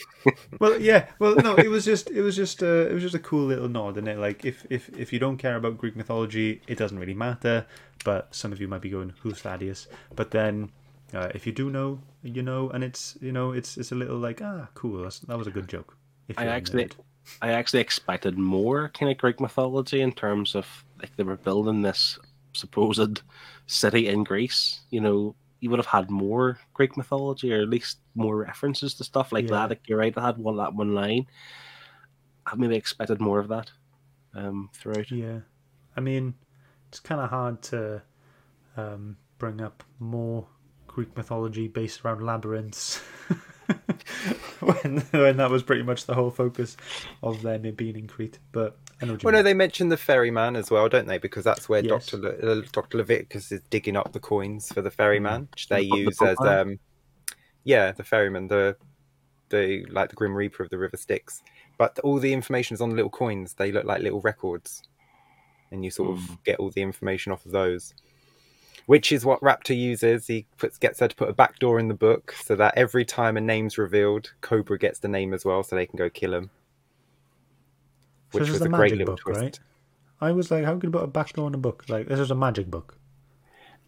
Speaker 1: Well, yeah. Well, no, it was just it was just uh, it was just a cool little nod, and it like if if if you don't care about Greek mythology, it doesn't really matter. But some of you might be going, "Who's Theseus?" But then, uh, if you do know, you know, and it's you know, it's it's a little like ah, cool. That's, that was a good joke. If
Speaker 2: I actually,
Speaker 1: nerd.
Speaker 2: I actually expected more kind of Greek mythology in terms of like they were building this supposed city in Greece. You know, you would have had more Greek mythology, or at least more references to stuff like
Speaker 1: Yeah.
Speaker 2: that. Like you're right, I had one that one line. I maybe expected more of that um, throughout.
Speaker 1: Yeah, I mean, it's kind of hard to um, bring up more Greek mythology based around labyrinths when when that was pretty much the whole focus of them being in Crete. But I know
Speaker 3: Well, no, they mention the ferryman as well, don't they? Because that's where
Speaker 1: Yes.
Speaker 3: Doctor Le- uh, Doctor Leviticus is digging up the coins for the ferryman, which they
Speaker 2: The- the
Speaker 3: use as um, yeah, the ferryman, the the like the Grim Reaper of the River Styx. But all the information is on the little coins. They look like little records, and you sort of get all the information off of those. Which is what Raptor uses. He puts gets her to put a back door in the book so that every time a name's revealed, Kobra gets the name as well, so they can go kill him. Which
Speaker 1: is
Speaker 3: was
Speaker 1: a
Speaker 3: great little
Speaker 1: book,
Speaker 3: twist.
Speaker 1: right? I was like, how could you put a backdoor in a book? Like this is a magic book.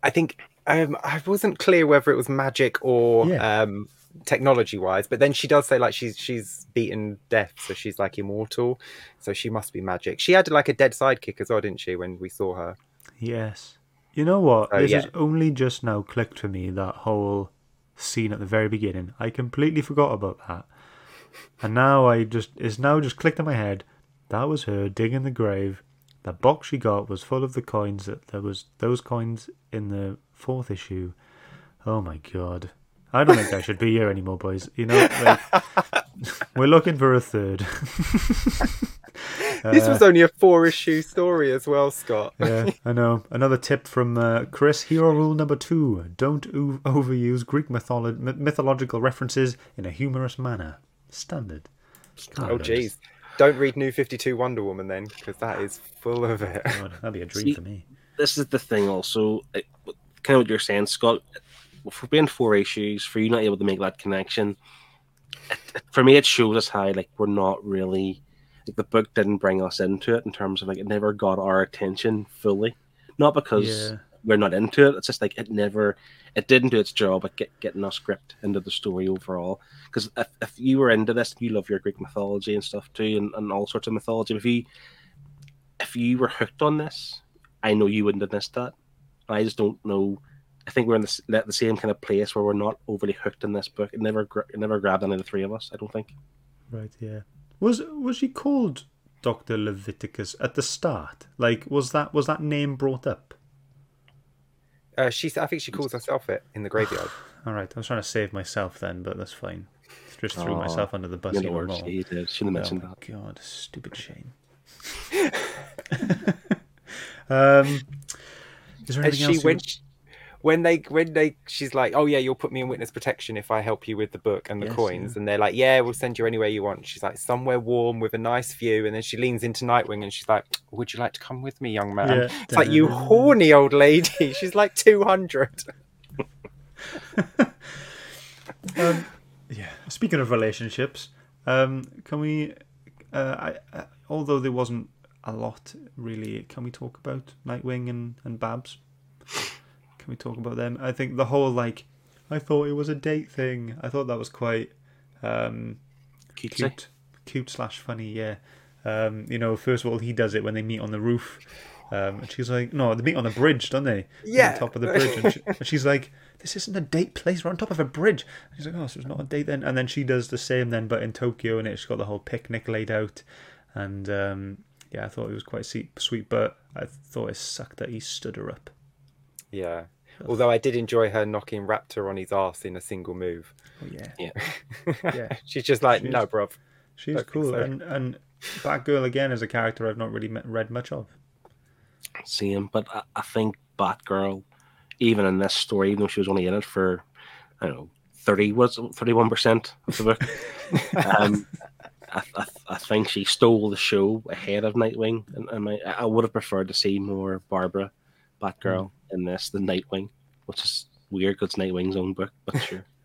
Speaker 3: I think um, I wasn't clear whether it was magic or
Speaker 1: Yeah.
Speaker 3: um, technology wise, but then she does say like she's she's beaten death, so she's like immortal, so she must be magic. She had like a dead sidekick as well, didn't she? When we saw her,
Speaker 1: Yes. You know what?
Speaker 3: Oh,
Speaker 1: this
Speaker 3: yeah.
Speaker 1: has only just now clicked for me, that whole scene at the very beginning. I completely forgot about that. And now I just it's now just clicked in my head. That was her digging the grave. The box she got was full of the coins that there was those coins in the fourth issue. Oh my god. I don't think I should be here anymore, boys. You know, like, we're looking for a third.
Speaker 3: this was only a four issue story as well, Scott.
Speaker 1: yeah, I know. Another tip from uh, Chris. Hero rule number two: don't o- overuse Greek mytholo- myth- mythological references in a humorous manner. Standard.
Speaker 3: Oh
Speaker 1: Standard.
Speaker 3: jeez, don't read New Fifty Two Wonder Woman then, because that is full of it.
Speaker 1: God, that'd be a dream
Speaker 2: See-
Speaker 1: for me.
Speaker 2: this is the thing also it, kind of what you're saying scott for being four issues for you not able to make that connection it, it- for me it shows us how like we're not really like the book didn't bring us into it in terms of like it never got our attention fully not because
Speaker 1: Yeah.
Speaker 2: we're not into it it's just like it never it didn't do its job at get, getting us gripped into the story overall because if, if you were into this you love your greek mythology and stuff too and, and all sorts of mythology if you if you were hooked on this I know you wouldn't have missed that. I just don't know. I think we're in the, the same kind of place where we're not overly hooked in this book. It never, it never grabbed any of the three of us. I don't think.
Speaker 1: Right. Yeah. Was was she called Doctor Leviticus at the start? Like, was that was that name brought up?
Speaker 3: Uh, she, I think she calls herself it in the graveyard.
Speaker 1: All right. I was trying to save myself then, but that's fine. Just threw
Speaker 2: Aw,
Speaker 1: myself under the bus
Speaker 2: You know,
Speaker 1: even more.
Speaker 2: she did. Shouldn't have
Speaker 1: Oh
Speaker 2: mentioned
Speaker 1: my
Speaker 2: that.
Speaker 1: god, stupid Shane. um, is there
Speaker 3: And
Speaker 1: anything
Speaker 3: she
Speaker 1: else?
Speaker 3: went. When they when they she's like, oh yeah, you'll put me in witness protection if I help you with the book and the
Speaker 1: Yes,
Speaker 3: coins,
Speaker 1: yeah.
Speaker 3: and they're like, yeah, we'll send you anywhere you want. She's like, somewhere warm with a nice view, and then she leans into Nightwing and she's like, would you like to come with me, young man?
Speaker 1: Yeah.
Speaker 3: It's like you horny old lady. She's like two hundred.
Speaker 1: Um, yeah. Speaking of relationships, um, can we? Uh, I, uh, although there wasn't a lot really, can we talk about Nightwing and and Babs? Can we talk about them? I think the whole like, I thought it was a date thing. I thought that was quite um,
Speaker 2: Cutesy.
Speaker 1: cute, cute slash funny. Yeah. Um, you know, first of all, he does it when they meet on the roof. Um, and she's like, no, they meet on the bridge, don't they?
Speaker 3: Yeah.
Speaker 1: On the top of the bridge. And, she, and she's like, this isn't a date place. We're on top of a bridge. And he's like, oh, so it's not a date then. And then she does the same then, but in Tokyo, and it's got the whole picnic laid out. And um, yeah, I thought it was quite sweet, sweet, but I thought it sucked that he stood her up.
Speaker 3: Yeah. Although I did enjoy her knocking Raptor on his ass in a single move.
Speaker 1: Oh, yeah.
Speaker 2: Yeah.
Speaker 1: Yeah.
Speaker 3: She's just like,
Speaker 1: She
Speaker 3: no,
Speaker 1: is.
Speaker 3: bruv.
Speaker 1: She's
Speaker 3: Don't
Speaker 1: cool.
Speaker 3: so.
Speaker 1: And, and Batgirl, again, is a character I've not really met, read much of.
Speaker 2: Same, but I, I think Batgirl, even in this story, even though she was only in it for, I don't know, thirty was thirty one percent of the book. um, I, I, I think she stole the show ahead of Nightwing, and, and my, I would have preferred to see more Barbara, Batgirl, in this than Nightwing, which is weird because Nightwing's own book, but sure.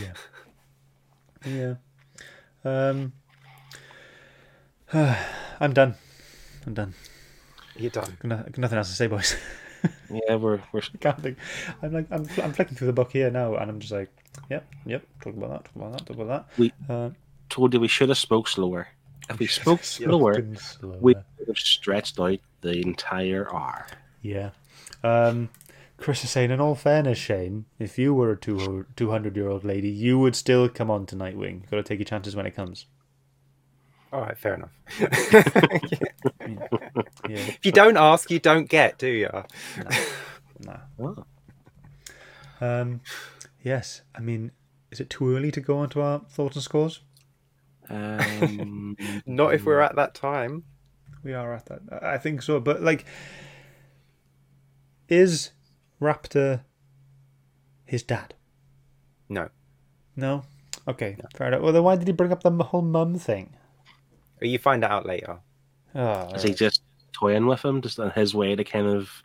Speaker 1: Yeah. Yeah. Um, I'm done. I'm done.
Speaker 3: You're done.
Speaker 1: Got no- nothing else to say, boys.
Speaker 2: yeah, we're we're
Speaker 1: Can't think. I'm like I'm, I'm flicking through the book here now, and I'm just like, yep, yep. Talk about that. Talk about that. Talk about
Speaker 2: We-
Speaker 1: that. Uh,
Speaker 2: told you we should have spoke slower. If we spoke slower,
Speaker 1: slower.
Speaker 2: we would have stretched out the entire R.
Speaker 1: Yeah. Um, Chris is saying, in all fairness, Shane, if you were a 200 year old lady, you would still come on to Nightwing. You've got to take your chances when it comes.
Speaker 3: All right, fair enough.
Speaker 1: Yeah.
Speaker 3: if you don't ask, you don't get, do you?
Speaker 1: Nah.
Speaker 2: Oh.
Speaker 1: Um, yes. I mean, is it too early to go on to our thoughts and scores?
Speaker 2: Um,
Speaker 3: Not if we're at that time.
Speaker 1: We are at that. I I think so. But, like, is Raptor his dad?
Speaker 3: No.
Speaker 1: No? Okay, fair enough. Well, then why did he bring up the whole mum thing?
Speaker 3: You find that out later.
Speaker 1: Oh,
Speaker 2: is he just toying with him, just in his way to kind of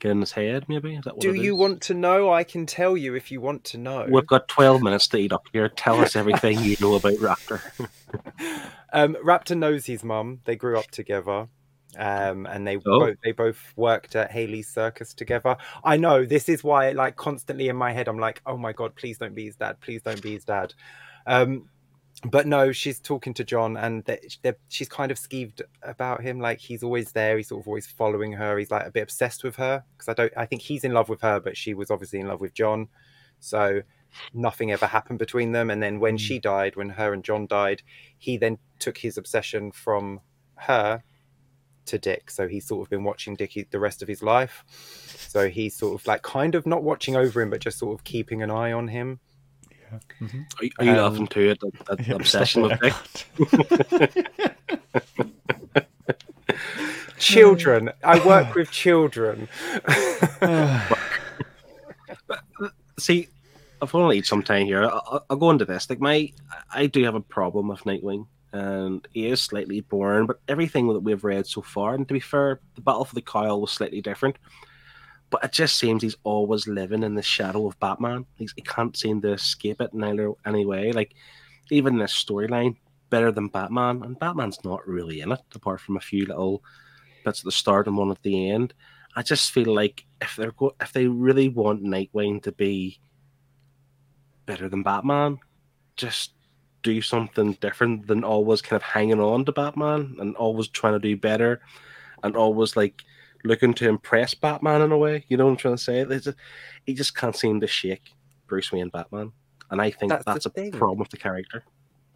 Speaker 2: get in his head? Maybe is that what
Speaker 3: Do you
Speaker 2: is?
Speaker 3: want to know? I can tell you if you want to know.
Speaker 2: We've got twelve minutes to eat up here. Tell us everything you know about Raptor.
Speaker 3: Um, Raptor knows his mum. They grew up together. Um, and they
Speaker 2: Oh.
Speaker 3: both they both worked at Haly's circus together. I know this is why, like, constantly in my head, I'm like, "Oh my god, please don't be his dad! Please don't be his dad." Um, but no, she's talking to John, and they they're, she's kind of skeeved about him. Like, he's always there. He's sort of always following her. He's like a bit obsessed with her because I don't. I think he's in love with her, but she was obviously in love with John. So nothing ever happened between them. And then when
Speaker 1: Mm.
Speaker 3: she died, when her and John died, he then took his obsession from her to Dick. So he's sort of been watching Dick the rest of his life. So he's sort of like kind of not watching over him, but just sort of keeping an eye on him.
Speaker 2: Are, you- are you
Speaker 3: Um,
Speaker 2: laughing too at that, that
Speaker 1: Yeah,
Speaker 2: obsession with
Speaker 1: it,
Speaker 2: Dick?
Speaker 3: Children. I work with children.
Speaker 2: See, I've only eat some time here. I'll, I'll- I'll go into this. Like my, I do have a problem with Nightwing, and he is slightly boring. But everything that we've read so far, and to be fair, the Battle for the Cowl was slightly different. But it just seems he's always living in the shadow of Batman. He's, he can't seem to escape it in either any way. Like even this storyline, better than Batman, and Batman's not really in it apart from a few little bits at the start and one at the end. I just feel like if they're go- if they really want Nightwing to be better than Batman, just do something different than always kind of hanging on to Batman and always trying to do better and always like looking to impress Batman in a way. You know what I'm trying to say? A, he just can't seem to shake Bruce Wayne Batman. And I think
Speaker 3: That's
Speaker 2: that's, a
Speaker 3: thing.
Speaker 2: problem with the character.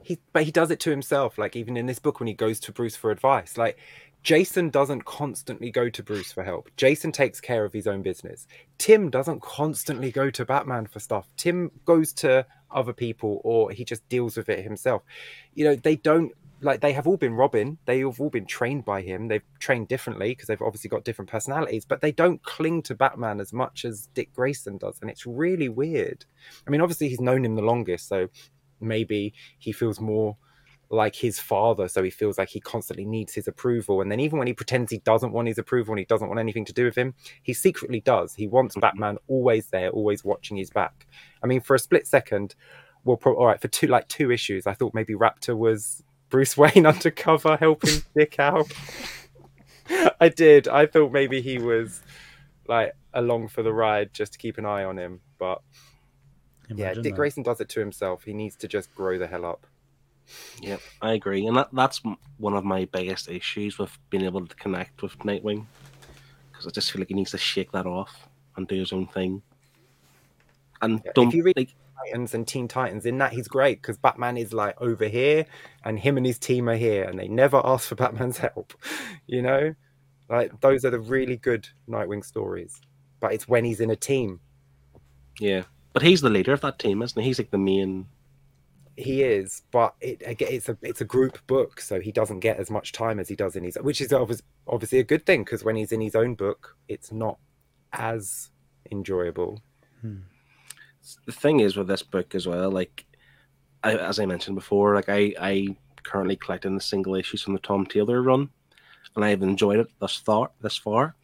Speaker 3: he but he does it to himself like even in this book when he goes to bruce for advice like jason doesn't constantly go to bruce for help jason takes care of his own business tim doesn't constantly go to batman for stuff tim goes to other people or he just deals with it himself you know they don't like they have all been Robin. They have all been trained by him. They've trained differently because they've obviously got different personalities, but they don't cling to Batman as much as Dick Grayson does, and it's really weird. I mean, obviously he's known him the longest, so maybe he feels more like his father, so he feels like he constantly needs his approval. And then even when he pretends he doesn't want his approval and he doesn't want anything to do with him, he secretly does. He wants mm-hmm. Batman always there, always watching his back. I mean, for a split second, well, pro- all right, for two like two issues, I thought maybe Raptor was Bruce Wayne undercover helping Dick out. I did. I thought maybe he was like along for the ride just to keep an eye on him, but yeah, Dick
Speaker 1: that.
Speaker 3: Grayson does it to himself. He needs to just grow the hell up.
Speaker 2: Yep, I agree, and that that's one of my biggest issues with being able to connect with Nightwing, because I just feel like he needs to shake that off and do his own thing. And
Speaker 3: Yeah, if
Speaker 2: don't
Speaker 3: you read-
Speaker 2: like,
Speaker 3: Titans and Teen Titans. In that, he's great because Batman is like over here, and him and his team are here, and they never ask for Batman's help. You know, like those are the really good Nightwing stories. But it's when he's in a team.
Speaker 2: yeah, but he's the leader of that team, isn't he? He's like the main.
Speaker 3: He is, but it it's a it's a group book, so he doesn't get as much time as he does in his, which is obviously obviously a good thing because when he's in his own book, it's not as enjoyable. Hmm.
Speaker 2: The thing is with this book as well, like I, as I mentioned before, like I I currently collecting the single issues from the Tom Taylor run, and I've enjoyed it thus far. This far,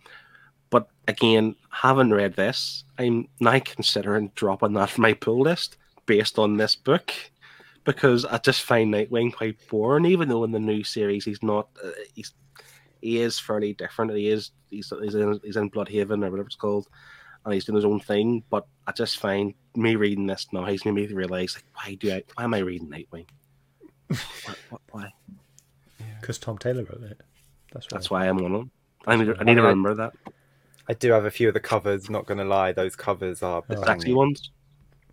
Speaker 2: but again, having read this, I'm now considering dropping that from my pull list based on this book because I just find Nightwing quite boring. Even though in the new series he's not, uh, he's he is fairly different. He is he's he's in, he's in Blüdhaven or whatever it's called, and he's doing his own thing. But I just find me reading this now, he's made me realize like why do I why am I reading Nightwing? what, what, why?
Speaker 1: Because Tom Taylor wrote it. That's why.
Speaker 2: That's why I'm on them. I need, to- I need to remember that.
Speaker 3: I do have a few of the covers. Not going to lie, those covers are
Speaker 1: Oh.
Speaker 2: The sexy ones.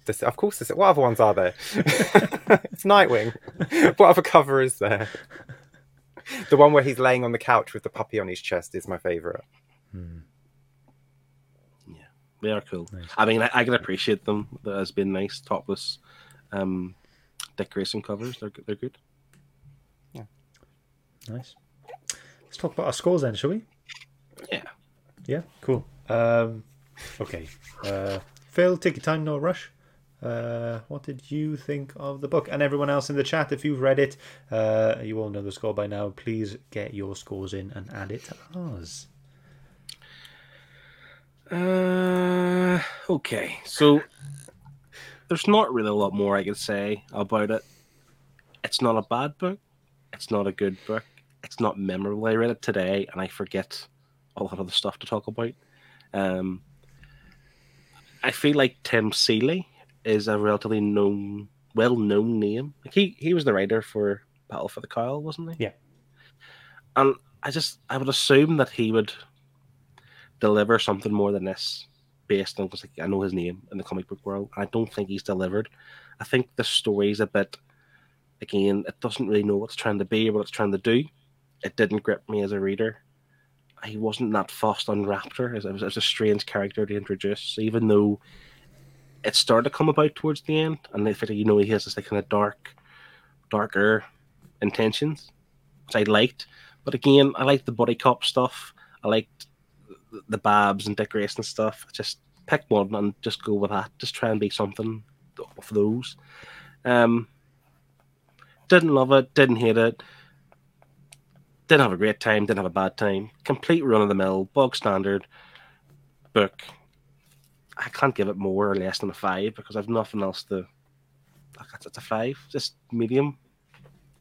Speaker 3: This, of course, this, what other ones are there? it's Nightwing. what other cover is there? The one where he's laying on the couch with the puppy on his chest is my favorite.
Speaker 1: Hmm.
Speaker 2: They are cool.
Speaker 1: Nice.
Speaker 2: I mean, I, I can appreciate them That has been nice, topless, um, Dick Grayson covers. They're good- they're good.
Speaker 1: Yeah, nice. Let's talk about our scores then, shall we?
Speaker 2: Yeah.
Speaker 1: Yeah, cool. Um, okay. Uh, Phil, take your time, no rush. Uh, what did you think of the book? And everyone else in the chat, if you've read it, uh, you all know the score by now. Please get your scores in and add it to ours.
Speaker 2: Uh, okay. So there's not really a lot more I can say about it. It's not a bad book. It's not a good book. It's not memorable. I read it today and I forget a lot of the stuff to talk about. Um, I feel like Tim Seeley is a relatively known, well-known name. Like he, he was the writer for Battle for the Cowl, wasn't he?
Speaker 1: Yeah.
Speaker 2: And I just, I would assume that he would deliver something more than this based on because like, I know his name in the comic book world. I don't think he's delivered. I think the story's a bit again, it doesn't really know what it's trying to be or what it's trying to do. It didn't grip me as a reader. He wasn't that fussed on Raptor. It was, it was a strange character to introduce, even though it started to come about towards the end, and I feel like you know he has this like kind of dark, darker intentions, which I liked. But again, I liked the body cop stuff. I liked the- the Babs and Dick Grayson stuff. Just pick one and just go with that. Just try and be something of those. Um, didn't love it. Didn't hate it. Didn't have a great time. Didn't have a bad time. Complete run of the mill, bog standard book. I can't give it more or less than a five because I've nothing else to. It's it's a five, just medium.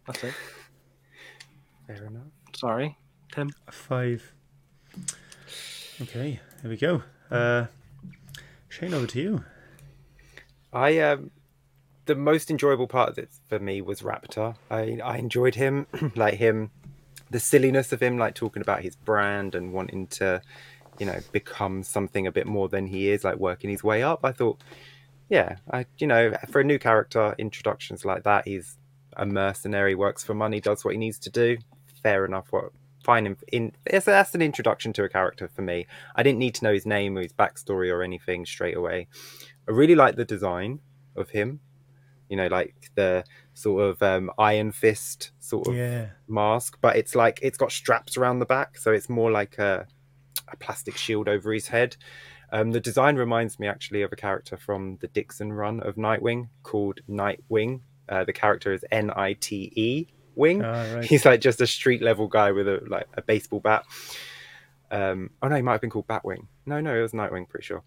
Speaker 2: That's it.
Speaker 3: Fair enough.
Speaker 2: Sorry, Tim.
Speaker 1: A five. Okay, here we go. Uh, Shane, over to you.
Speaker 3: I um, the most enjoyable part of it for me was Raptor. I I enjoyed him, like him, the silliness of him, like talking about his brand and wanting to, you know, become something a bit more than he is, like working his way up. I thought, yeah, I you know, for a new character, introductions like that, he's a mercenary, works for money, does what he needs to do. Fair enough. What fine him in that's, that's an introduction to a character for me. I didn't need to know his name or his backstory or anything straight away. I really like the design of him. You know, like the sort of um, Iron Fist sort of
Speaker 1: Yeah.
Speaker 3: mask, but it's like it's got straps around the back, so it's more like a, a plastic shield over his head. Um, the design reminds me actually of a character from the Dixon run of Nightwing called Nitewing. Uh, the character is N I T E Wing.
Speaker 1: Ah, right.
Speaker 3: He's like just a street level guy with a like a baseball bat. Um, oh no, he might have been called Batwing. No, no, it was Nitewing, pretty sure.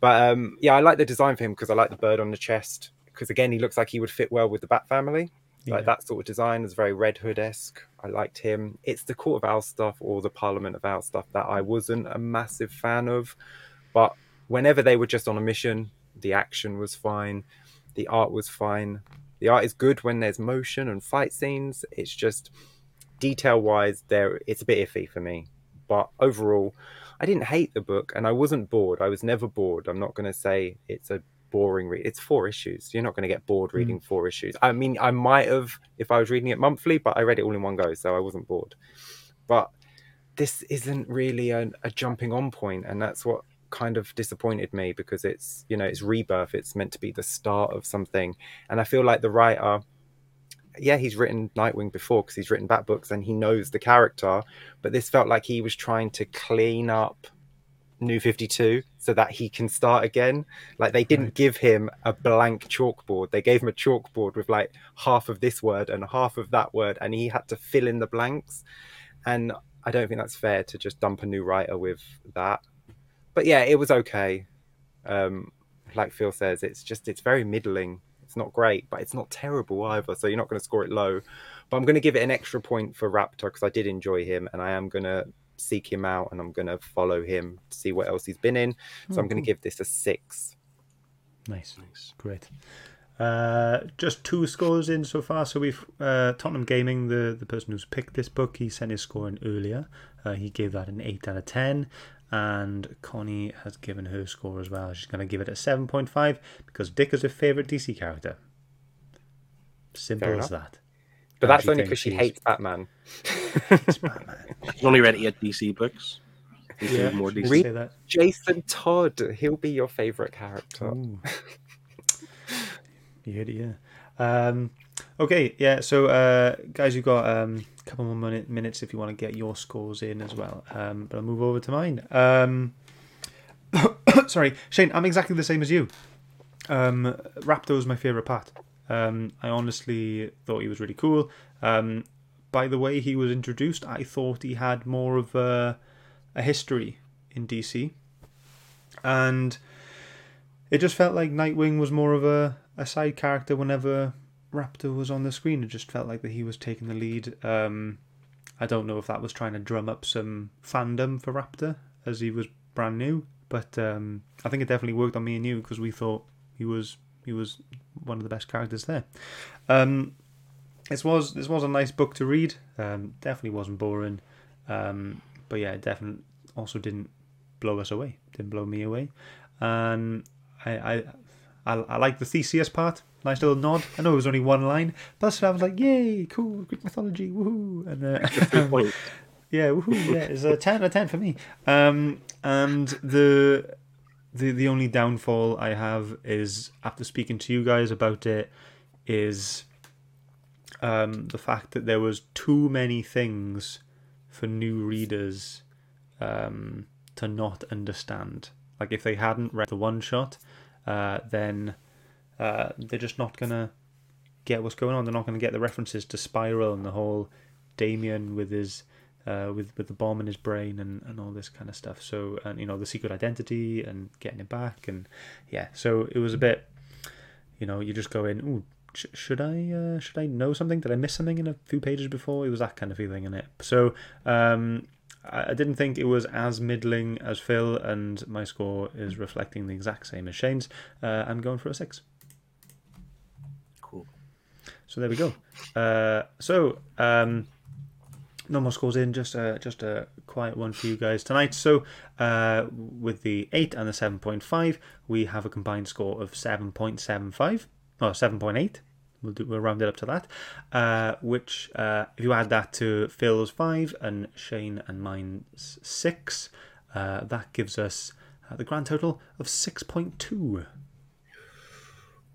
Speaker 3: But um, yeah, I like the design for him because I like the bird on the chest. Because again, he looks like he would fit well with the Bat family. Like that sort of design is very Red Hood esque. I liked him. It's the Court of Owl stuff or the Parliament of Owl stuff that I wasn't a massive fan of. But whenever they were just on a mission, the action was fine, the art was fine. The art is good when there's motion and fight scenes. It's just detail wise, there it's a bit iffy for me. But overall, I didn't hate the book and I wasn't bored. I was never bored. I'm not going to say it's a boring read. It's four issues. You're not going to get bored hmm. reading four issues. I mean, I might have if I was reading it monthly, but I read it all in one go, so I wasn't bored. But this isn't really a, a jumping on point, and that's what kind of disappointed me because it's you know it's rebirth. It's meant to be the start of something, and I feel like the writer yeah, he's written Nightwing before because he's written Bat books and he knows the character. But this felt like he was trying to clean up New 52 so that he can start again. Like they didn't
Speaker 1: Right.
Speaker 3: give him a blank chalkboard. They gave him a chalkboard with like half of this word and half of that word, and he had to fill in the blanks. And I don't think that's fair to just dump a new writer with that. But yeah, it was okay. Um, like Phil says, it's just it's very middling. It's not great, but it's not terrible either. So you're not going to score it low. But I'm going to give it an extra point for Raptor because I did enjoy him, and I am going to seek him out and I'm going to follow him to see what else he's been in. So
Speaker 1: Oh,
Speaker 3: I'm going to
Speaker 1: cool.
Speaker 3: give this a six.
Speaker 1: Nice.
Speaker 2: Nice.
Speaker 1: Great. Uh, just two scores in so far. So we've uh, Tottenham Gaming, the the person who's picked this book, he sent his score in earlier. Uh, he gave that an eight out of ten, and Connie has given her score as well. She's going to give it a seven point five because Dick is her favorite DC character. Simple
Speaker 3: Fair
Speaker 1: as
Speaker 3: enough.
Speaker 1: that.
Speaker 3: But that's only because she
Speaker 1: she's-
Speaker 3: hates Batman.
Speaker 2: He's only read eight DC books. He's
Speaker 1: Yeah,
Speaker 2: more DC.
Speaker 3: Read-
Speaker 1: say that.
Speaker 3: Jason Todd, he'll be your favorite character.
Speaker 1: Ooh. you heard it, yeah. Um, okay, yeah. So, uh, guys, you've got um, a couple more minute, minutes if you want to get your scores in as well. Um, but I'll move over to mine. Um, sorry, Shane. I'm exactly the same as you. Um, Raptor was my favorite part. Um, I honestly thought he was really cool. Um, by the way he was introduced, I thought he had more of a, a history in DC, and it just felt like Nightwing was more of a, a side character whenever Raptor was on the screen. It just felt like that he was taking the lead. Um, I don't know if that was trying to drum up some fandom for Raptor as he was brand new, but um, I think it definitely worked on me and you because we thought he was he was one of the best characters there. Um, this was this was a nice book to read. Um, definitely wasn't boring, um, but yeah, it definitely also didn't blow us away. Didn't blow me away, and I I I, I like the Theseus part. Nice little nod. I know it was only one line, but I was like, "Yay, cool, Greek mythology, woohoo!" And uh, yeah, woohoo, yeah, it's a ten out of ten for me. Um, and the the the only downfall I have is after speaking to you guys about it is um, the fact that there was too many things for new readers um, to not understand. Like if they hadn't read the one shot, uh, then uh, they're just not gonna get what's going on. They're not gonna get the references to Spiral and the whole Damian with his uh, with with the bomb in his brain and, and all this kind of stuff. So and you know the secret identity and getting it back and yeah. So it was a bit, you know, you just go in. Ooh, sh- should I uh, should I know something? Did I miss something in a few pages before? It was that kind of feeling in it. So um, I didn't think it was as middling as Phil, and my score is reflecting the exact same as Shane's. Uh, I'm going for a six.
Speaker 2: Cool.
Speaker 1: So there we go. Uh, so um, no more scores in, just a just a quiet one for you guys tonight. So uh, with the eight and the seven point five, we have a combined score of seven point seven five. or 7.8. We'll do we'll round it up to that. Uh, which uh, if you add that to Phil's five and Shane and mine's six, uh, that gives us uh, the grand total of six point two.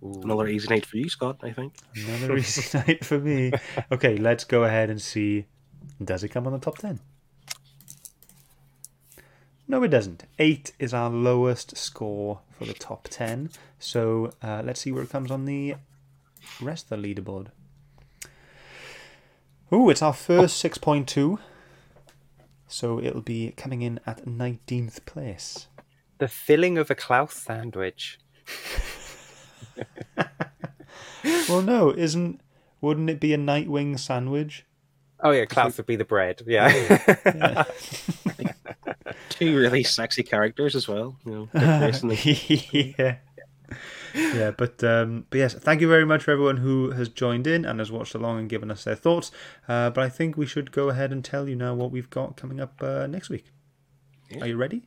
Speaker 2: Another easy night for you, Scott. I think.
Speaker 1: Another easy night for me. Okay, let's go ahead and see. Does it come on the top 10? No, it doesn't. 8 is our lowest score for the top 10. So uh, let's see where it comes on the rest of the leaderboard. Ooh, it's our first 6.2. So it'll be coming in at 19th place.
Speaker 3: The filling of a Klaus sandwich.
Speaker 1: Well, no, isn't. Wouldn't it be a Nightwing sandwich?
Speaker 3: Oh yeah, Klaus would be the bread. Yeah.
Speaker 1: Yeah.
Speaker 2: Two really sexy characters as well. You know, Dick Grayson and-
Speaker 1: yeah. Yeah, but um, but yes, thank you very much for everyone who has joined in and has watched along and given us their thoughts. Uh, but I think we should go ahead and tell you now what we've got coming up uh, next week.
Speaker 2: Yeah.
Speaker 1: Are you ready?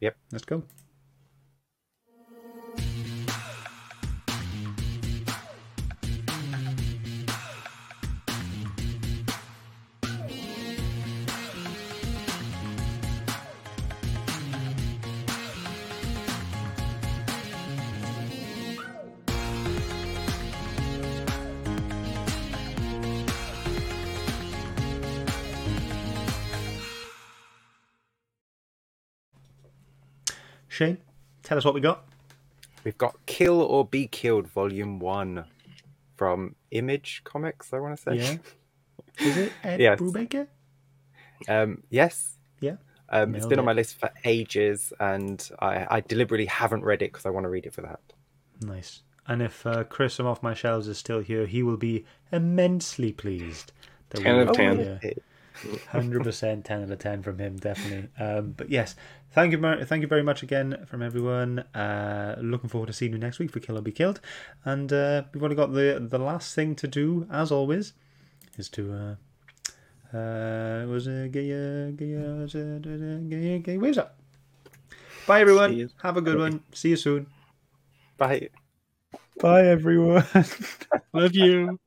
Speaker 3: Yep.
Speaker 1: Let's go. Shane, tell us what we got.
Speaker 3: We've got Kill or Be Killed, Volume One, from Image Comics. I want to say.
Speaker 1: Yeah. Is it Ed
Speaker 3: Yes.
Speaker 1: Brubaker?
Speaker 3: Um, yes.
Speaker 1: Yeah.
Speaker 3: Um, it's
Speaker 1: Nailed
Speaker 3: been on my list for ages, and I, I deliberately haven't read it because I want to read it for that.
Speaker 1: Nice. And if uh, Chris from Off My Shelves is still here, he will be immensely pleased. that
Speaker 2: 10 of 10.
Speaker 1: Hundred percent, ten out of ten from him, definitely. Um, but yes, thank you, thank you very much again from everyone. Uh, looking forward to seeing you next week for Kill or Be Killed, and uh, we've only got the the last thing to do, as always, is to uh, uh, was a gay, uh, gay, uh, was a- gay, gay, waves up. Bye, everyone. Have a good one. See you soon.
Speaker 3: Bye.
Speaker 1: Bye, everyone.
Speaker 2: Love you.